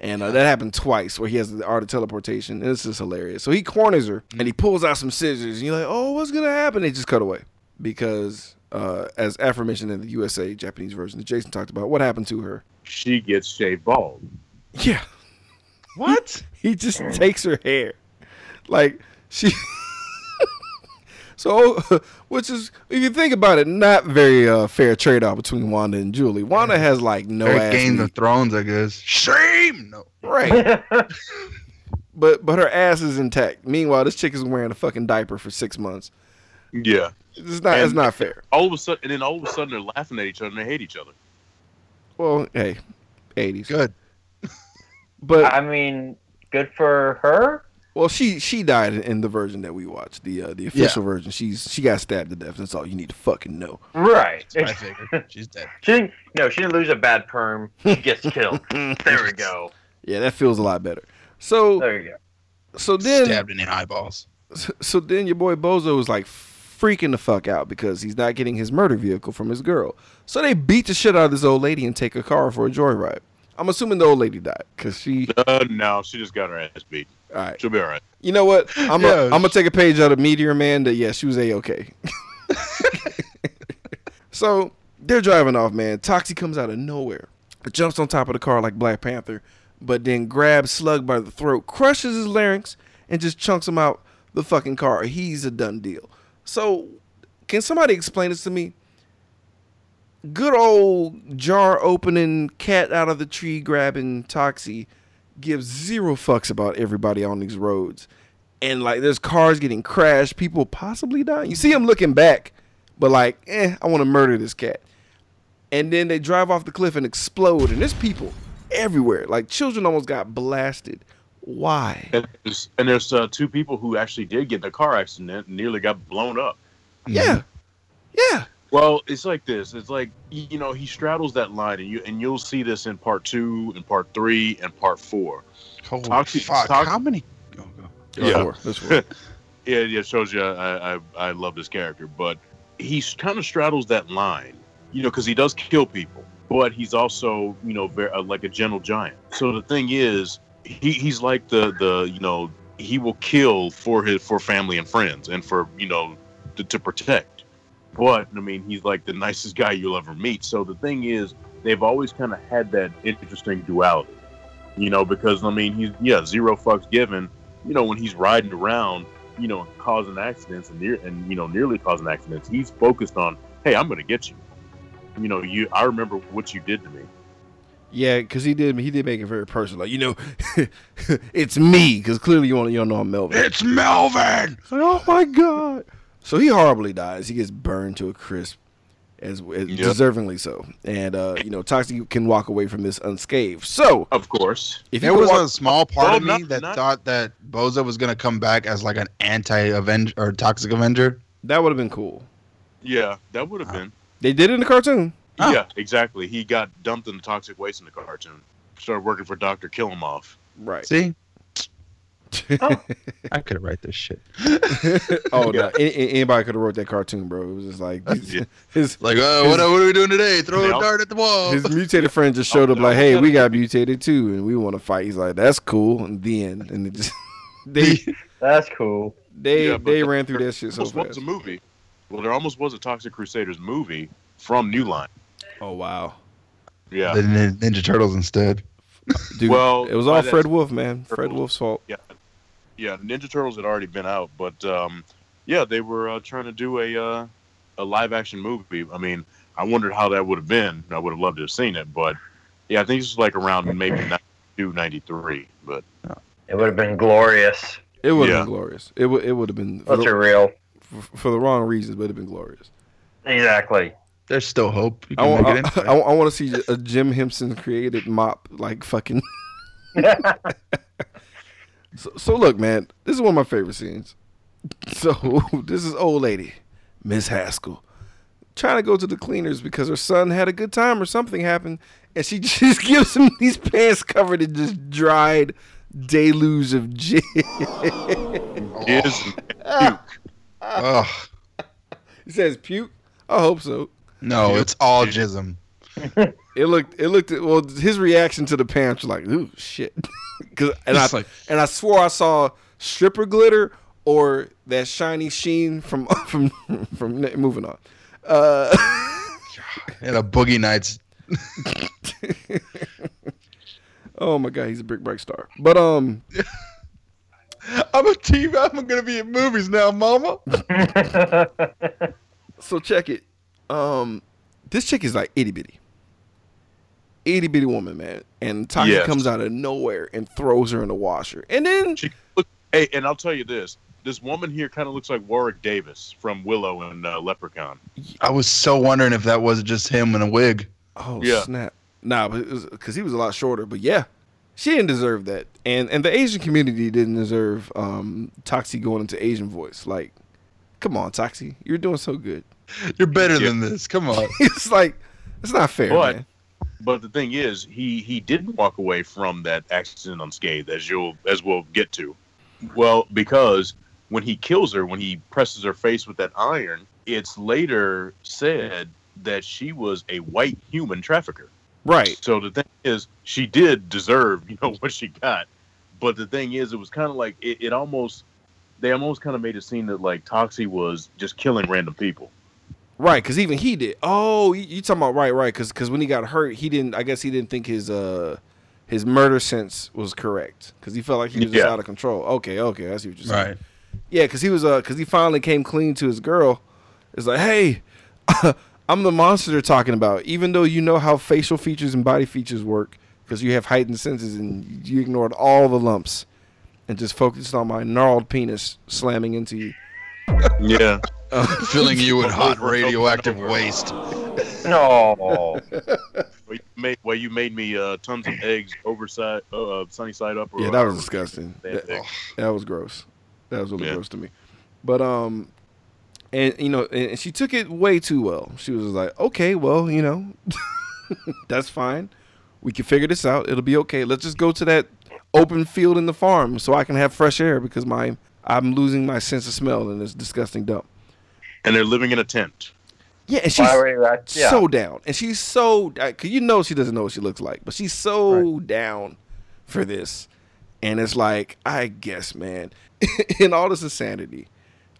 Speaker 1: and uh, that happened twice where he has the art of teleportation. And this is hilarious. So he corners her and he pulls out some scissors, and you're like, oh, what's gonna happen? They just cut away because uh, as aforementioned in the USA Japanese version that Jason talked about, what happened to her?
Speaker 3: She gets shaved bald.
Speaker 1: Yeah,
Speaker 2: What?
Speaker 1: he just takes her hair like she so which is if you think about it not very uh, fair trade-off between wanda and julie wanda has like no
Speaker 2: Very
Speaker 1: ass
Speaker 2: Game
Speaker 1: meat.
Speaker 2: of Thrones, I guess. Shame. No.
Speaker 1: right but but her ass is intact meanwhile this chick is wearing a fucking diaper for six months
Speaker 3: Yeah.
Speaker 1: It's not it's not fair
Speaker 3: All of a sudden, and then all of a sudden, they're laughing at each other and they hate each other.
Speaker 1: well hey 80s
Speaker 2: Good.
Speaker 1: but
Speaker 5: I mean, good for her.
Speaker 1: well she she died in, in the version that we watched the uh, the official version she's she got stabbed to death that's all you need to fucking know
Speaker 5: Right.
Speaker 2: I figured she's dead.
Speaker 5: She didn't, no, she didn't lose a bad perm. She gets killed. there we go.
Speaker 1: yeah that feels a lot better so
Speaker 5: There you go.
Speaker 1: so then
Speaker 2: Stabbed in the eyeballs.
Speaker 1: So, so then your boy Bozo is like freaking the fuck out because he's not getting his murder vehicle from his girl. So they beat the shit out of this old lady and take her car for a joyride. I'm assuming the old lady died because she.
Speaker 3: Uh, no, she just got her ass beat.
Speaker 1: All right.
Speaker 3: She'll be all right.
Speaker 1: You know what? I'm
Speaker 2: Yeah,
Speaker 1: gonna I'm gonna take a page out of Meteor Man. That yeah, she was a okay. so they're driving off, man. Toxie comes out of nowhere, jumps on top of the car like Black Panther, but then grabs Slug by the throat, crushes his larynx, and just chunks him out the fucking car. He's a done deal. So, can somebody explain this to me? Good old jar opening, cat out of the tree grabbing Toxie gives zero fucks about everybody on these roads. And like there's cars getting crashed, people possibly dying. You see him looking back, but like, eh, I want to murder this cat. And then they drive off the cliff and explode, and there's people everywhere. Like children almost got blasted. Why?
Speaker 3: And there's, and there's uh, two people who actually did get in a car accident and nearly got blown up.
Speaker 1: Yeah. Yeah.
Speaker 3: Well, it's like this. It's like you know he straddles that line, and you and you'll see this in part two, and part three, and part four.
Speaker 2: Holy
Speaker 3: Toxic-
Speaker 2: fuck!
Speaker 3: toxic-
Speaker 2: How many? Oh,
Speaker 3: Yeah.
Speaker 1: four. There's four.
Speaker 3: Yeah, yeah, it shows you I, I I love this character, but he kind of straddles that line, you know, because he does kill people, but he's also you know very, uh, like a gentle giant. So the thing is, he he's like the the you know he will kill for his for family and friends and for you know to, to protect. But I mean, he's like the nicest guy you'll ever meet. So the thing is, they've always kind of had that interesting duality, you know, because I mean, he's yeah zero fucks given. You know, when he's riding around you know, causing accidents and near and you know nearly causing accidents. He's focused on, hey, I'm going to get you. You know, you. I remember what you did to me.
Speaker 1: Yeah, because he did. He did make it very personal. Like, you know, it's me. Because clearly you don't. You don't know I'm Melvin.
Speaker 2: It's Melvin.
Speaker 1: Like, oh my god. So he horribly dies. He gets burned to a crisp, as, as
Speaker 3: Yep.
Speaker 1: deservingly so. And uh, you know, Toxic can walk away from this unscathed. So
Speaker 3: Of course,
Speaker 1: if you
Speaker 2: There was
Speaker 1: walk,
Speaker 2: a small part
Speaker 3: Well,
Speaker 2: of me
Speaker 3: not-
Speaker 2: that
Speaker 3: not-
Speaker 2: thought that Bozo was gonna come back as like an anti-Avenger or toxic Avenger.
Speaker 1: that would have been cool.
Speaker 3: yeah, that would have been.
Speaker 1: They did it in the cartoon.
Speaker 2: Oh.
Speaker 3: Yeah, exactly. He got dumped in the toxic waste in the cartoon. Started working for Doctor Killemoff.
Speaker 1: Right.
Speaker 2: See,
Speaker 5: Oh.
Speaker 2: I could have write this shit.
Speaker 1: oh no!
Speaker 3: Yeah.
Speaker 1: Any, any- anybody could have wrote that cartoon, bro. It was just like
Speaker 3: Yeah.
Speaker 1: his
Speaker 2: Like, uh, what, what are we doing today? Throw a dart at the wall.
Speaker 1: his mutated friend just showed
Speaker 3: Oh,
Speaker 1: up
Speaker 3: no,
Speaker 1: like, "Hey,
Speaker 3: we
Speaker 1: we
Speaker 3: gotta-
Speaker 1: mutated too, and we want to fight." He's like, "That's cool." And the end, and it just they
Speaker 5: That's cool.
Speaker 1: They
Speaker 3: yeah,
Speaker 1: they
Speaker 3: the-
Speaker 1: ran through that shit so
Speaker 3: This was a movie. Well, there almost was a Toxic Crusaders movie from New Line.
Speaker 1: Oh wow,
Speaker 3: Yeah.
Speaker 2: The Nin- Ninja Turtles instead.
Speaker 1: dude.
Speaker 3: Well,
Speaker 1: it was all Fred Wolf, man. Fred Wolf's fault.
Speaker 3: Yeah, yeah. Ninja Turtles had already been out, but um, yeah, they were uh, trying to do a uh, a live action movie. I mean, I wondered how that would have been. I would have loved to have seen it, but yeah, I think this was like around maybe 92, 93. But
Speaker 5: It would have been glorious.
Speaker 1: It would have
Speaker 3: Yeah.
Speaker 1: been glorious. It would it would have been for
Speaker 5: Let's
Speaker 1: the,
Speaker 5: real.
Speaker 1: for, for the wrong reasons, but it'd been glorious.
Speaker 5: Exactly.
Speaker 2: There's still hope. You
Speaker 1: I
Speaker 2: can
Speaker 1: want,
Speaker 2: make it in.
Speaker 1: I, I, want to see a Jim Henson created mop like fucking. So, so look, man, this is one of my favorite scenes. So this is old lady, Miss Haskell, trying to go to the cleaners because her son had a good time or something happened, and she just gives him these pants covered in just dried deluge of jizz.
Speaker 3: is puke.
Speaker 2: Ugh.
Speaker 1: he says puke. I hope so.
Speaker 2: No, it's all jism.
Speaker 1: It looked. It looked. Well, his reaction to the pants was like, "Ooh, shit." 'Cause- and I
Speaker 2: It's like-
Speaker 1: and I swore I saw stripper glitter or that shiny sheen from from from moving on. Uh,
Speaker 2: And a Boogie Nights.
Speaker 1: oh my god, he's a brick break star. But um,
Speaker 2: I'm a TV. I'm gonna be in movies now, Mama.
Speaker 1: so check it. Um, this chick is like itty bitty, itty bitty woman, man. And Toxie
Speaker 3: Yes.
Speaker 1: comes out of nowhere and throws her in the washer, and then
Speaker 3: She look, hey, and I'll tell you this: this woman here kind of looks like Warwick Davis from Willow and uh, Leprechaun.
Speaker 2: I was so wondering if that was just him in a wig.
Speaker 1: Oh
Speaker 3: Yeah.
Speaker 1: snap! Nah, but because he was a lot shorter. But yeah, she didn't deserve that, and and the Asian community didn't deserve um Toxie going into Asian voice. Like, come on, Toxie, you're doing so good.
Speaker 2: You're better
Speaker 3: Yeah.
Speaker 2: than this. Come on.
Speaker 1: it's like it's not fair,
Speaker 3: But-
Speaker 1: man.
Speaker 3: But the thing is, he he didn't walk away from that accident unscathed, as you'll as we'll get to. Well, because when he kills her, when he presses her face with that iron, it's later said that she was a white human trafficker.
Speaker 1: Right?
Speaker 3: So the thing is, she did deserve, you know, what she got. But the thing is, it was kind of like it, it almost they almost kind of made it seem that like Toxie was just killing random people.
Speaker 1: Right? Because even he did. Oh, you, you talking about right? Right? Because because when he got hurt, he didn't. I guess he didn't think his uh his murder sense was correct because he felt like he was just out of control. Okay, okay, I see what you're saying.
Speaker 2: Right.
Speaker 1: Yeah, because he was uh, because he finally came clean to his girl. It's like, hey, I'm the monster they're talking about. Even though you know how facial features and body features work, because you have heightened senses and you ignored all the lumps and just focused on my gnarled penis slamming into you.
Speaker 3: Yeah.
Speaker 2: Filling you with hot
Speaker 3: Over and over
Speaker 2: radioactive waste.
Speaker 5: no.
Speaker 3: Well, you made, well, you made me uh, tons of eggs overside, uh, sunny side up. Or
Speaker 1: Yeah, that was
Speaker 3: uh,
Speaker 1: disgusting. That,
Speaker 3: thing.
Speaker 1: that was gross. That was really
Speaker 3: Yeah.
Speaker 1: gross to me. But um, and you know, and she took it way too well. She was like, okay, well, you know, that's fine. We can figure this out. It'll be okay. Let's just go to that open field in the farm so I can have fresh air because my I'm losing my sense of smell in this disgusting dump.
Speaker 3: And they're living in a tent.
Speaker 1: Yeah, and she's
Speaker 5: Why were yeah.
Speaker 1: so down, and she's so because you know she doesn't know what she looks like, but she's so down for this, and it's like I guess, man, in all this insanity,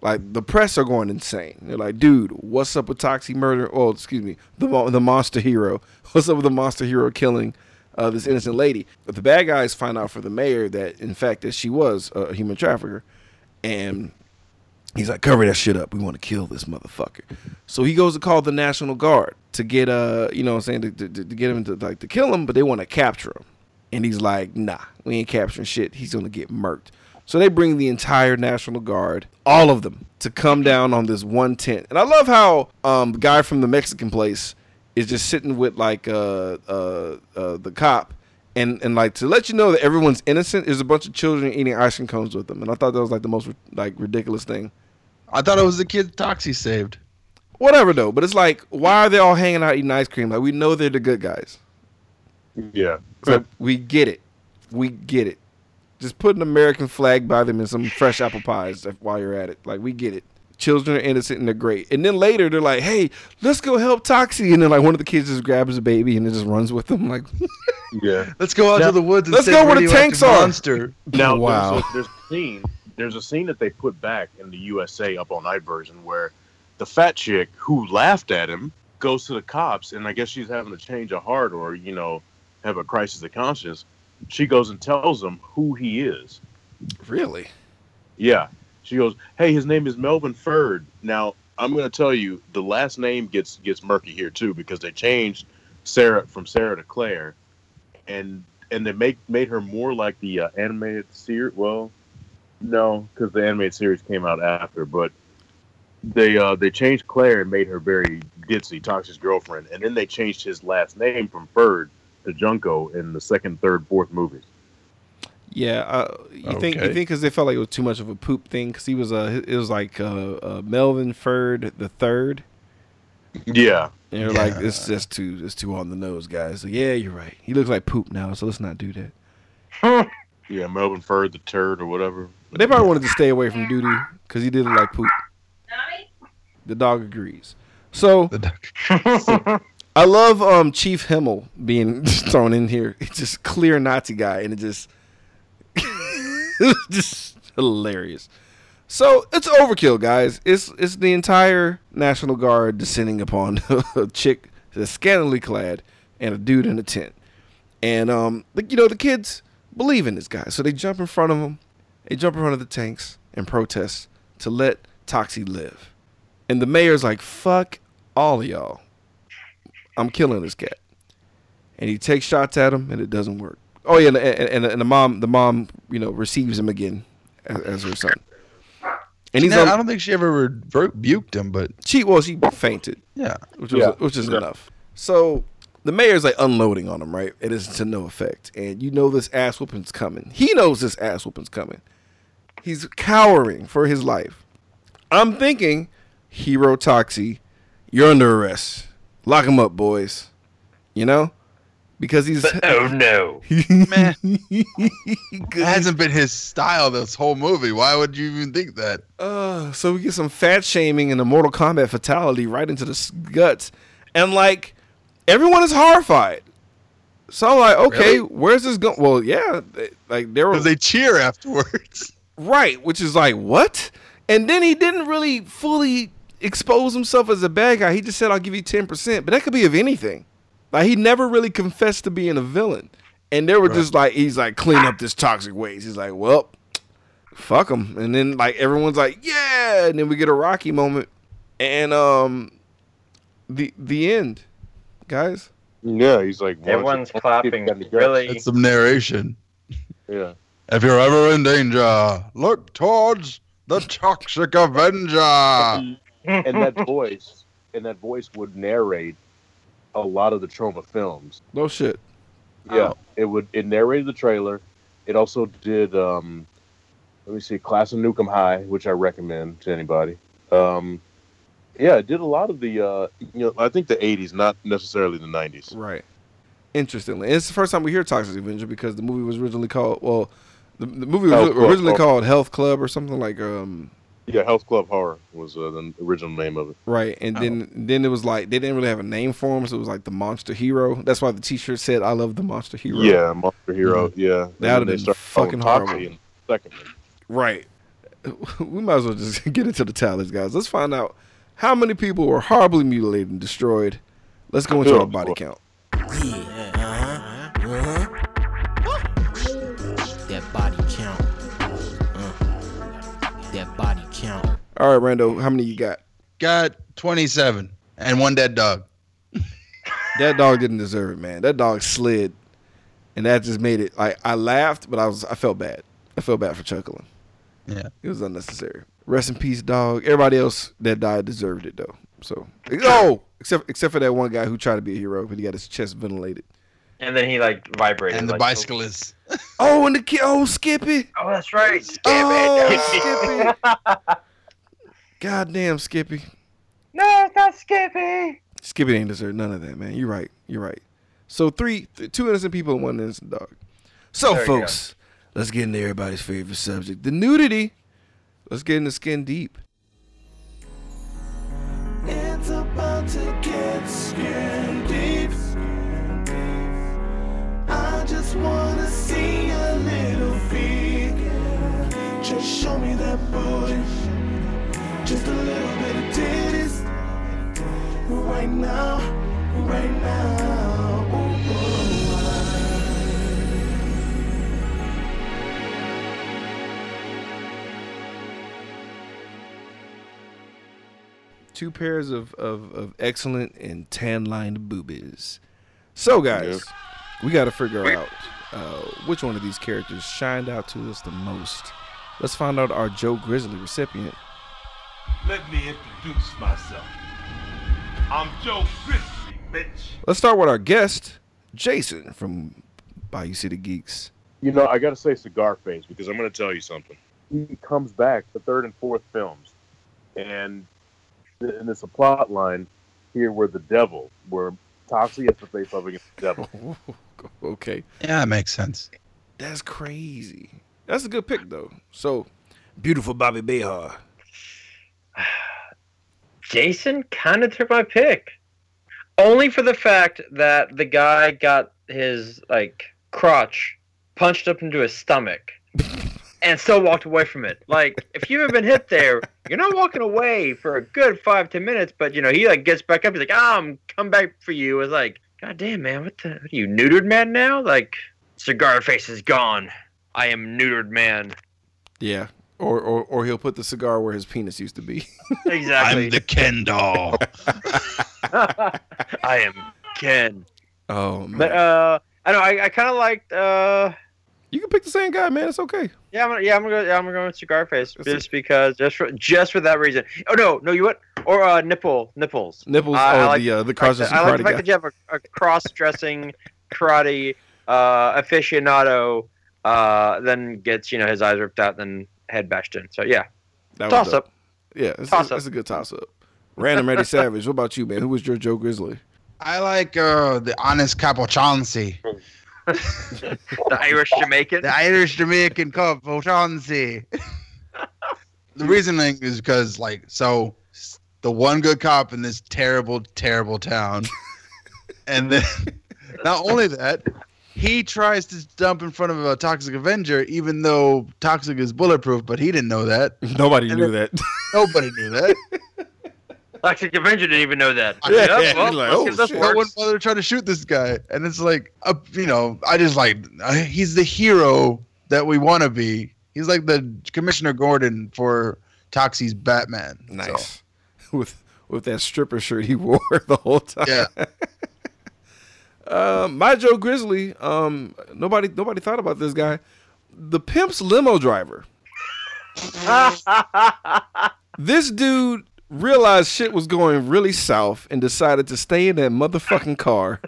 Speaker 1: like the press are going insane. They're like, dude, what's up with Toxic murder? Oh, excuse me, the the monster hero. What's up with the monster hero killing uh, this innocent lady? But the bad guys find out for the mayor that in fact that she was a human trafficker, and He's like, cover that shit up. We want to kill this motherfucker. So he goes to call the National Guard to get uh, you know what I'm saying, to, to, to get him to like to kill him, but they want to capture him. And he's like, nah, we ain't capturing shit. He's gonna get murked. So they bring the entire National Guard, all of them, to come down on this one tent. And I love how um the guy from the Mexican place is just sitting with like uh uh, uh the cop and and like to let you know that everyone's innocent there's a bunch of children eating ice cream cones with them and i thought that was like the most like ridiculous thing
Speaker 2: I thought it was the kid Toxie saved.
Speaker 1: whatever though. But it's like, why are they all hanging out eating ice cream? Like we know they're the good guys.
Speaker 3: Yeah.
Speaker 1: It's like, we get it, we get it. Just put an American flag by them and some fresh apple pies while you're at it. Like we get it. Children are innocent and they're great. And then later they're like, hey, let's go help Toxie. And then like one of the kids just grabs a baby and it just runs with them. Like,
Speaker 3: Yeah.
Speaker 2: Let's go out
Speaker 3: Now-
Speaker 2: to the woods and
Speaker 1: Let's
Speaker 2: save
Speaker 1: go where the tanks are.
Speaker 2: Monster.
Speaker 3: Now
Speaker 1: Wow.
Speaker 3: there's, there's a scene. There's a scene that they put back in the USA up all night version where the fat chick who laughed at him goes to the cops, and I guess she's having a change of heart or you know have a crisis of conscience. She goes and tells him who he is.
Speaker 1: Really?
Speaker 3: Yeah. She goes, "Hey, his name is Melvin Ferd." Now, I'm going to tell you the last name gets gets murky here too because they changed Sarah from Sarah to Claire, and and they make made her more like the uh, animated series. Well, no, because the animated series came out after, but they uh they changed Claire and made her very ditzy, Toxic's girlfriend, and then they changed his last name from Ferd to Junko in the second, third, fourth movies.
Speaker 1: Yeah, uh, you think you think because they felt like it was too much of a poop thing because he was uh, it was like uh, uh, Melvin Ferd the third,
Speaker 3: Yeah,
Speaker 1: and they're like it's just too it's too on the nose, guys. So yeah, you're right. He looks like poop now, so let's not do that.
Speaker 3: yeah, Melvin Ferd the turd or whatever.
Speaker 1: But they probably wanted to stay away from Duty because he did look like poop. The dog agrees. So
Speaker 2: The doc-
Speaker 1: I love um, Chief Himmel being thrown in here. It's just clear Nazi guy, and it just it's just hilarious. So it's overkill, guys. It's it's the entire National Guard descending upon a chick that's scantily clad and a dude in a tent, and um, the, you know the kids believe in this guy, so they jump in front of him. They jump in front of the tanks and protest to let Toxie live. And the mayor's like, "Fuck all of y'all." I'm killing this cat. And he takes shots at him, and it doesn't work. Oh yeah, and, and, and the mom, the mom, you know, receives him again as, as her son. And he's
Speaker 2: Now,
Speaker 1: on,
Speaker 2: I don't think she ever rebuked him, but
Speaker 1: she well, she fainted,
Speaker 2: yeah.
Speaker 1: which was
Speaker 3: Yeah.
Speaker 1: which is
Speaker 3: Yeah.
Speaker 1: enough. So the mayor's like unloading on him, right? It is to no effect, and you know this ass whooping's coming. He knows this ass whooping's coming. He's cowering for his life. I'm thinking, Hero Toxie, you're under arrest. Lock him up, boys. You know, because he's
Speaker 5: oh no.
Speaker 2: Man, it hasn't been his style this whole movie. Why would you even think that?
Speaker 1: Uh, so we get some fat shaming and a Mortal Kombat fatality right into the guts, and like everyone is horrified. So I'm like, okay,
Speaker 2: Really?
Speaker 1: where's this going? Well, yeah, they- like they were
Speaker 2: Because they cheer afterwards.
Speaker 1: Right, which is like what? And then he didn't really fully expose himself as a bad guy. He just said, "I'll give you ten percent," but that could be of anything. Like he never really confessed to being a villain, and they were just like, he's like, clean up this toxic waste. He's like, well, fuck him, and then like everyone's like, yeah, and then we get a Rocky moment, and um, the the end, guys.
Speaker 3: Yeah, he's like "Why don't you-
Speaker 5: Everyone's
Speaker 3: why don't you
Speaker 5: clapping.
Speaker 3: get the?
Speaker 5: Really?
Speaker 2: That's some narration.
Speaker 3: Yeah.
Speaker 2: If you're ever in danger, look towards the Toxic Avenger.
Speaker 3: and that voice and that voice would narrate a lot of the Troma films
Speaker 1: No shit.
Speaker 3: yeah
Speaker 5: Oh.
Speaker 3: it would it narrated the trailer it also did um let me see class of Nuke 'Em high which i recommend to anybody um yeah it did a lot of the uh you know i think the 80s not necessarily the 90s
Speaker 1: Right. Interestingly, it's the first time we hear Toxic Avenger because the movie was originally called well, the, the movie was
Speaker 3: Health
Speaker 1: ori-
Speaker 3: Club.
Speaker 1: originally
Speaker 3: Oh.
Speaker 1: called Health Club or something like um
Speaker 3: yeah health club horror was uh, the original name of it
Speaker 1: right, and then then it was like they didn't really have a name for him, so it was like the Monster Hero. That's why the T-shirt said "I love the Monster Hero."
Speaker 3: yeah monster hero yeah
Speaker 1: That
Speaker 3: then
Speaker 1: would've been fucking horrible.
Speaker 3: in second.
Speaker 1: Right. We might as well just get into the tallies, guys. Let's find out how many people were horribly mutilated and destroyed. Let's go into
Speaker 3: Oh,
Speaker 1: our body count.
Speaker 6: That
Speaker 1: All right, Rando, how many you got?
Speaker 2: Got 27 and one dead dog.
Speaker 1: That dog didn't deserve it, man. That dog slid, and that just made it like I laughed, but I was I felt bad. I felt bad for chuckling.
Speaker 2: Yeah.
Speaker 1: It was unnecessary. Rest in peace, dog. Everybody else that died deserved it though. So oh, except except for that one guy who tried to be a hero, but he got his chest ventilated.
Speaker 5: And then he like vibrated.
Speaker 2: And the
Speaker 5: like,
Speaker 2: bicyclist.
Speaker 1: Oh, and the kid, oh Skippy,
Speaker 5: Oh, that's right. Skip
Speaker 1: Oh,
Speaker 5: it.
Speaker 1: goddamn Skippy.
Speaker 5: no, it's not Skippy.
Speaker 1: Skippy ain't deserve none of that, man. You're right. You're right. So three, th- two innocent people and one innocent dog. So,
Speaker 5: There
Speaker 1: folks, let's get into everybody's favorite subject: the nudity. Let's get into skin deep.
Speaker 4: It's about to get skin deep. I just wanna see a little feet. Just show me that booty.
Speaker 7: Just a little bit of titties. Right now, right now. Ooh, ooh,
Speaker 1: Two pairs of, of, of excellent and tan lined boobies. So, guys, we got to figure out uh, which one of these characters shined out to us the most. Let's find out our Joe Grizzly recipient.
Speaker 8: Let me introduce myself. I'm Joe Grizzly, bitch.
Speaker 1: Let's start with our guest, Jason from Bayou City Geeks.
Speaker 3: You know, I got to say Cigar Face because I'm going to tell you something. He comes back the third and fourth films, and th- and there's a plot line here where the devil, where Toxie has to face off against the devil.
Speaker 1: okay.
Speaker 2: Yeah, that makes sense.
Speaker 1: That's crazy. That's a good pick, though. So, beautiful Bobby Behar.
Speaker 5: Jason kind of took my pick, only for the fact that the guy got his like crotch punched up into his stomach, and still walked away from it. Like if you have been hit there, you're not walking away for a good five ten minutes. But you know he like gets back up. He's like, "Ah, I'm come back for you." It's like, God damn, man, what the? What are you neutered man now? Like, cigar face is gone. I am neutered man.
Speaker 1: Yeah. Or, or, or he'll put the cigar where his penis used to be.
Speaker 5: Exactly.
Speaker 2: I'm the Ken doll.
Speaker 5: I am Ken.
Speaker 1: oh, man.
Speaker 5: But uh, I know I, I kind of liked uh,
Speaker 1: you can pick the same guy, man. It's okay.
Speaker 5: yeah, I'm gonna, yeah, I'm gonna go, yeah, I'm gonna go with cigar face
Speaker 1: That's
Speaker 5: just because just for just for that reason. Oh no, no, you what? Or uh, nipple nipples.
Speaker 1: Nipples.
Speaker 5: I- I
Speaker 1: oh,
Speaker 5: like-
Speaker 1: the, uh, the
Speaker 5: I like
Speaker 1: cross
Speaker 5: the-
Speaker 1: dressing
Speaker 5: I like the fact
Speaker 1: guy.
Speaker 5: that you have a, a cross-dressing karate uh, aficionado, uh, then gets you know his eyes ripped out, then head bashed in. So yeah,
Speaker 1: That
Speaker 5: toss up.
Speaker 1: Yeah, it's,
Speaker 5: Toss
Speaker 1: a,
Speaker 5: up.
Speaker 1: it's a good toss up. Random Eddie Savage. What about you, man? Who was your Joe Grizzly?
Speaker 2: I like uh, the honest Capo Chauncey.
Speaker 5: The Irish Jamaican.
Speaker 2: The Irish Jamaican Capo Chauncey. the reasoning is because, like, so the one good cop in this terrible, terrible town. and then, not only that, he tries to jump in front of a Toxic Avenger, even though Toxic is bulletproof, but he didn't know that.
Speaker 1: Nobody
Speaker 2: And
Speaker 1: knew
Speaker 2: then-
Speaker 1: that.
Speaker 2: Nobody knew that.
Speaker 5: Toxic Avenger didn't even know that.
Speaker 1: Yeah,
Speaker 5: Yep,
Speaker 1: yeah,
Speaker 5: well,
Speaker 1: he's like, oh, shit.
Speaker 2: no one
Speaker 5: works.
Speaker 2: bothered trying to shoot this guy, and it's like, uh, you know, I just like uh, he's the hero that we want to be. He's like the Commissioner Gordon for Toxie's Batman. So,
Speaker 1: Nice. With with that stripper shirt he wore the whole time.
Speaker 2: yeah,
Speaker 1: Uh, my Joe Grizzly. Um, nobody nobody thought about this guy. The pimp's limo driver. This dude realized shit was going really south and decided to stay in that motherfucking car.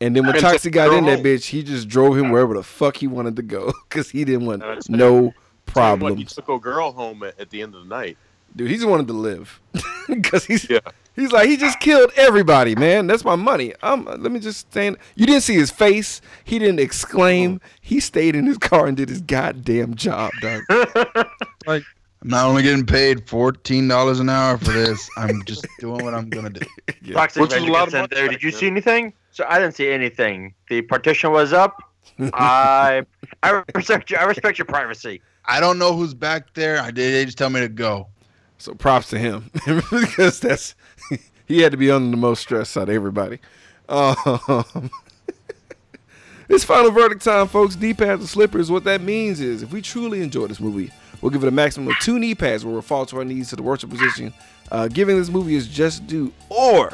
Speaker 1: And then when
Speaker 3: And so
Speaker 1: Toxie got
Speaker 3: drove
Speaker 1: in that bitch, he just drove him wherever the fuck he wanted to go because he didn't want
Speaker 3: That's
Speaker 1: no
Speaker 3: Seemed like he took a girl home at, at the end of the night.
Speaker 1: Dude, he just wanted to live because he's
Speaker 3: Yeah.
Speaker 1: he's like he just killed everybody, man. That's my money. Um, let me just stand. You didn't see his face. He didn't exclaim. He stayed in his car and did his goddamn job, dog.
Speaker 2: like I'm not only getting paid fourteen dollars an hour for this. I'm just doing what I'm gonna do.
Speaker 5: Toxic
Speaker 3: Which is a
Speaker 5: Avenger
Speaker 3: lot of
Speaker 5: in
Speaker 3: money
Speaker 5: there. Did you see anything? So I didn't see anything. The partition was up. I I respect your I respect your privacy.
Speaker 2: I don't know who's back there. I did. They just tell me to go.
Speaker 1: So props to him because that's he had to be under the most stress out of everybody. Um, it's final verdict time, folks. Knee pads and slippers. What that means is, if we truly enjoy this movie, we'll give it a maximum of two knee pads where we'll fall to our knees to the worship position, uh, giving this movie is just due. Or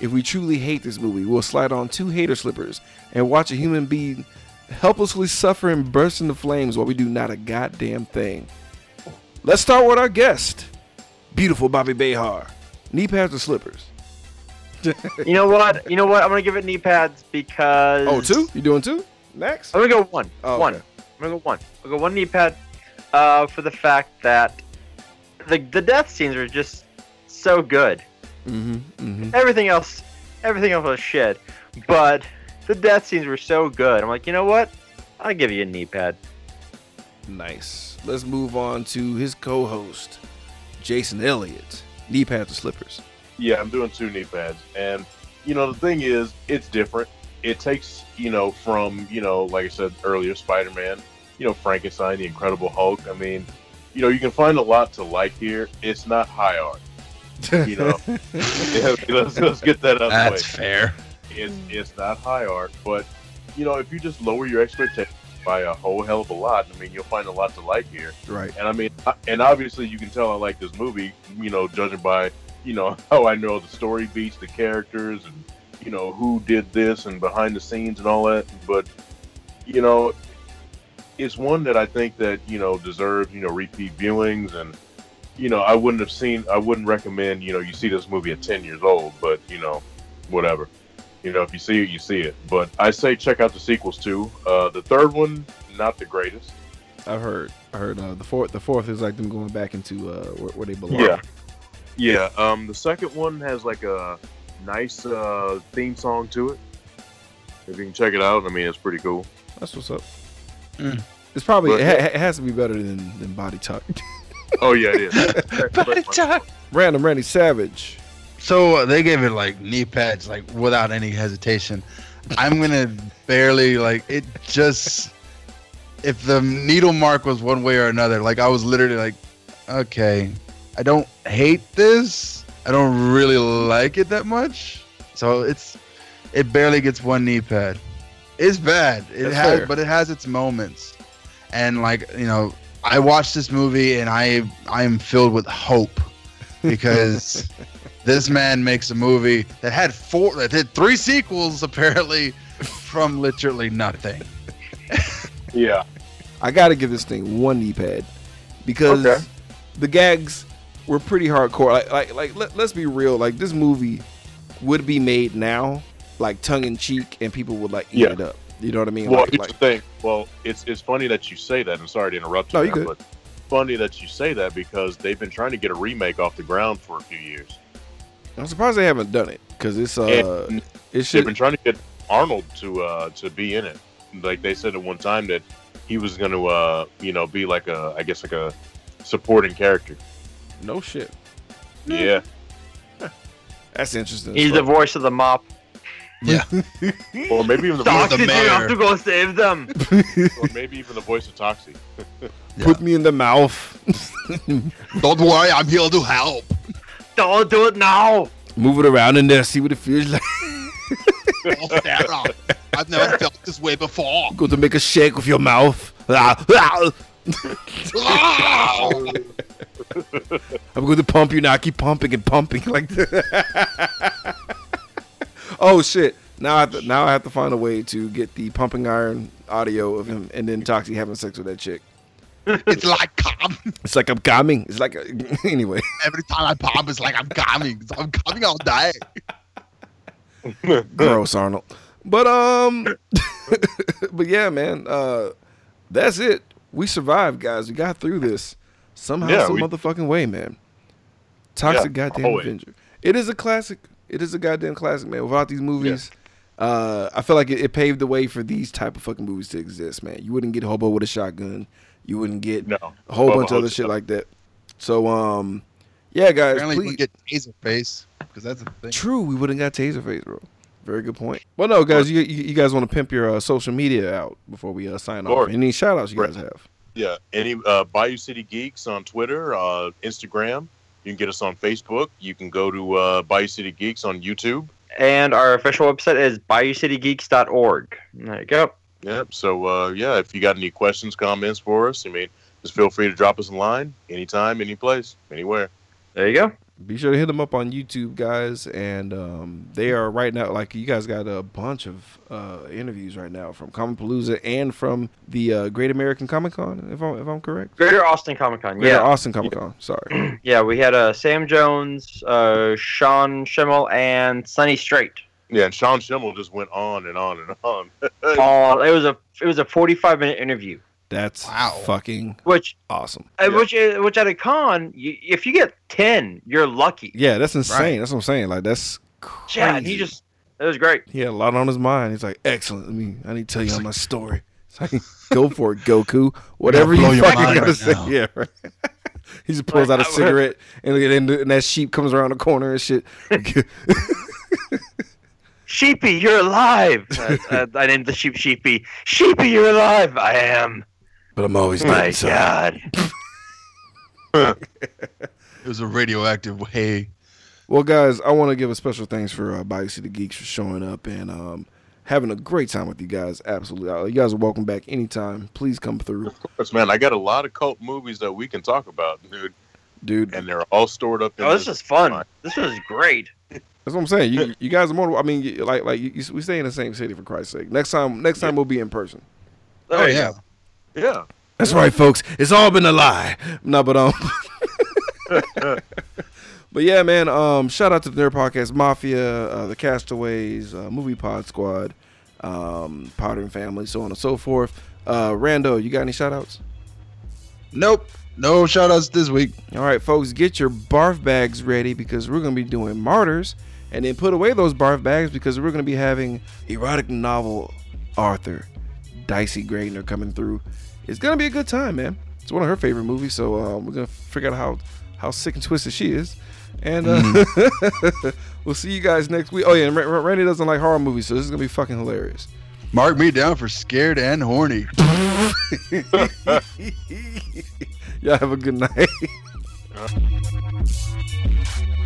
Speaker 1: if we truly hate this movie, we'll slide on two hater slippers and watch a human being helplessly suffer and burst into flames while we do not a goddamn thing. Let's start with our guest. Beautiful Bobby Behar. Knee pads or slippers?
Speaker 5: You know what? You know what? I'm gonna give it knee pads because
Speaker 1: Oh, two? You doing two? Next?
Speaker 5: I'm gonna go one.
Speaker 1: Oh,
Speaker 5: one.
Speaker 1: okay.
Speaker 5: I'm gonna go one. I'll go one knee pad. Uh, for the fact that the the death scenes are just so good.
Speaker 1: Mm-hmm. Mm-hmm.
Speaker 5: Everything else, everything else was shit. But the death scenes were so good. I'm like, you know what? I'll give you a knee pad.
Speaker 1: Nice. Let's move on to his co-host, Jason Elliott. Knee pads or slippers?
Speaker 3: Yeah, I'm doing two knee pads, and you know the thing is, it's different. It takes you know from you know like I said earlier, Spider-Man, you know Frankenstein, the Incredible Hulk. I mean, you know, you can find a lot to like here. It's not high art. You know, Yeah, let's, let's get that out of the way.
Speaker 2: That's fair.
Speaker 3: It's it's not high art, but you know, if you just lower your expectations by a whole hell of a lot, I mean, you'll find a lot to like here.
Speaker 1: right.
Speaker 3: And I mean, and obviously you can tell I like this movie, you know, judging by, you know, how I know the story beats, the characters, and, you know, who did this and behind the scenes and all that. But, you know, it's one that I think that, you know, deserves, you know, repeat viewings. And, you know, I wouldn't have seen, I wouldn't recommend, you know, you see this movie at 10 years old, but, you know, whatever. You know, if you see it, you see it. But I say check out the sequels too. Uh, the third one, not the greatest.
Speaker 1: I've heard. I heard uh, the fourth. The fourth is like them going back into uh, where, where they belong.
Speaker 3: Yeah. Yeah. Um, the second one has like a nice uh, theme song to it. If you can check it out, I mean, it's pretty cool.
Speaker 1: That's what's up.
Speaker 2: Mm.
Speaker 1: It's probably
Speaker 3: But-
Speaker 1: it, ha- it has to be better than than Body Talk.
Speaker 3: Oh yeah, it is. Body Talk.
Speaker 1: Random Randy Savage.
Speaker 2: So uh, they gave it like knee pads, like without any hesitation. I'm gonna barely like it. Just if the needle mark was one way or another, like I was literally like, okay, I don't hate this. I don't really like it that much. So it's it barely gets one knee pad. It's bad. It
Speaker 1: That's
Speaker 2: has,
Speaker 1: fair.
Speaker 2: but it has its moments. And like you know, I watched this movie and I I am filled with hope because this man makes a movie that had four that had three sequels apparently from literally nothing.
Speaker 3: Yeah.
Speaker 1: I got to give this thing one knee pad because
Speaker 3: Okay.
Speaker 1: the gags were pretty hardcore. Like, like, like let, let's be real. Like, this movie would be made now, like tongue in cheek, and people would like eat
Speaker 3: Yeah.
Speaker 1: it up. You know what I mean?
Speaker 3: Well,
Speaker 1: like,
Speaker 3: here's
Speaker 1: like,
Speaker 3: the thing. Well, it's it's funny that you say that. I'm sorry to interrupt you.
Speaker 1: No, you
Speaker 3: there,
Speaker 1: good.
Speaker 3: But funny that you say that because they've been trying to get a remake off the ground for a few years.
Speaker 1: I'm surprised they haven't done it because it's uh,
Speaker 3: and
Speaker 1: it
Speaker 3: they've been trying to get Arnold to uh to be in it. Like they said at one time that he was going to uh you know be like a I guess like a supporting character.
Speaker 1: No shit.
Speaker 3: Yeah.
Speaker 1: That's interesting.
Speaker 5: He's the voice of the mop. Yeah.
Speaker 3: or maybe even the
Speaker 5: Doc,
Speaker 3: voice,
Speaker 5: did you
Speaker 2: mayor.
Speaker 5: have to go save them?
Speaker 3: or maybe even the voice of Toxie.
Speaker 1: Put me in the mouth.
Speaker 2: Don't worry, I'm here to help.
Speaker 5: Don't do it now.
Speaker 1: Move it around in there. See what it feels like.
Speaker 2: Oh, Sarah, I've never felt this way before.
Speaker 1: Go to make a shake with your mouth. Ah, ah. I'm going to pump you now. Keep pumping and pumping like this. oh shit! Now I have to, now I have to find a way to get the pumping iron audio of him and then Toxie having sex with that chick.
Speaker 2: It's like calm.
Speaker 1: It's like I'm coming. It's like anyway.
Speaker 2: Every time I pop, it's like I'm coming. I'm coming all day.
Speaker 1: Gross, Arnold. But um, but yeah, man. Uh, that's it. We survived, guys. We got through this somehow,
Speaker 3: Yeah,
Speaker 1: some
Speaker 3: we-
Speaker 1: motherfucking way, man. Toxic
Speaker 3: Yeah,
Speaker 1: goddamn
Speaker 3: always.
Speaker 1: Avenger. It is a classic. It is a goddamn classic, man. Without these movies, uh, I feel like it, it paved the way for these type of fucking movies to exist, man. You wouldn't get Hobo with a shotgun. You wouldn't get
Speaker 3: No.
Speaker 1: a whole
Speaker 3: Bubba
Speaker 1: bunch of other shit like that. So, um, yeah, guys,
Speaker 2: Apparently,
Speaker 1: please.
Speaker 2: we get taser face because that's the thing.
Speaker 1: True, we wouldn't got taser face, bro. Very good point. Well, no, guys, you you, you guys want to pimp your uh, social media out before we uh, sign off? Any shout outs you
Speaker 3: Right.
Speaker 1: guys have?
Speaker 3: Yeah, any uh, Bayou City Geeks on Twitter, uh, Instagram. You can get us on Facebook. You can go to uh, Bayou City Geeks on YouTube.
Speaker 5: And our official website is bayoucitygeeks.org. There you go.
Speaker 3: Yep. So uh, yeah, if you got any questions, comments for us, I mean, just feel free to drop us a line anytime, any place, anywhere.
Speaker 5: There you go.
Speaker 1: Be sure to hit them up on YouTube, guys. And um, they are right now, like, you guys got a bunch of uh, interviews right now from Comicpalooza and from the uh, Great American Comic Con, if I'm, if I'm correct.
Speaker 5: Greater Austin Comic Con.
Speaker 1: Greater
Speaker 5: Yeah.
Speaker 1: Austin Comic Con, sorry.
Speaker 5: Yeah, we had uh, Sam Jones, uh, Sean Schemmel, and Sonny Strait.
Speaker 3: Yeah, and Sean Schemmel just went on and on and on.
Speaker 5: Oh, it was a it was a forty five minute interview,
Speaker 1: That's
Speaker 2: Wow.
Speaker 1: fucking
Speaker 5: which
Speaker 1: awesome.
Speaker 5: uh,
Speaker 3: Yeah.
Speaker 5: which uh, which at a con, you, if you get ten, you're lucky.
Speaker 1: Yeah, that's insane.
Speaker 2: Right.
Speaker 1: That's what I'm saying. Like, that's crazy.
Speaker 5: Yeah, and he just it was great.
Speaker 1: He had a lot on his mind. He's like, excellent. Let me, I need to tell you my story. It's like, go for it, Goku. Whatever
Speaker 2: blow
Speaker 1: you
Speaker 2: your
Speaker 1: fucking gotta
Speaker 2: right
Speaker 1: say.
Speaker 2: now.
Speaker 1: Yeah, right. he just pulls
Speaker 5: Like,
Speaker 1: out a cigarette and, and, and that sheep comes around the corner and shit.
Speaker 5: Sheepy, you're alive. I, I, I named the sheep Sheepy. Sheepy, you're alive. I am.
Speaker 1: but I'm always dead
Speaker 5: My
Speaker 1: inside.
Speaker 5: God.
Speaker 2: It was a radioactive hay.
Speaker 1: Well, guys, I want to give a special thanks for uh, Bayou City Geeks for showing up and um, having a great time with you guys. Absolutely, Uh, you guys are welcome back anytime. Please come through,
Speaker 3: Of course, man. I got a lot of cult movies that we can talk about, dude,
Speaker 1: dude.
Speaker 3: and they're all stored up. In
Speaker 5: Oh, this is fun. This is great.
Speaker 1: That's what I'm saying. You, you guys are more. I mean, you, like, like you, you- we stay in the same city for Christ's sake. Next time, next time we'll be in person.
Speaker 2: Oh yeah.
Speaker 3: Yeah.
Speaker 1: That's right, folks. It's all been a lie. No, but um, but yeah, man. Um, shout out to the Nerd Podcast Mafia, uh, the Castaways, uh, Movie Pod Squad, um, Potter and Family, so on and so forth. Uh, Rando, you got any shout outs?
Speaker 2: Nope. No shout outs this week.
Speaker 1: All right, folks, get your barf bags ready because we're going to be doing martyrs and then put away those barf bags because we're going to be having erotic novel Arthur, Dicey Grenor coming through. It's going to be a good time, man. It's one of her favorite movies, so uh, we're going to figure out how, how sick and twisted she is. And uh, we'll see you guys next week. Oh, yeah, and Ra- Ra- Randy doesn't like horror movies, so this is going to be fucking hilarious.
Speaker 2: Mark me down for scared and horny.
Speaker 1: Y'all have a good night.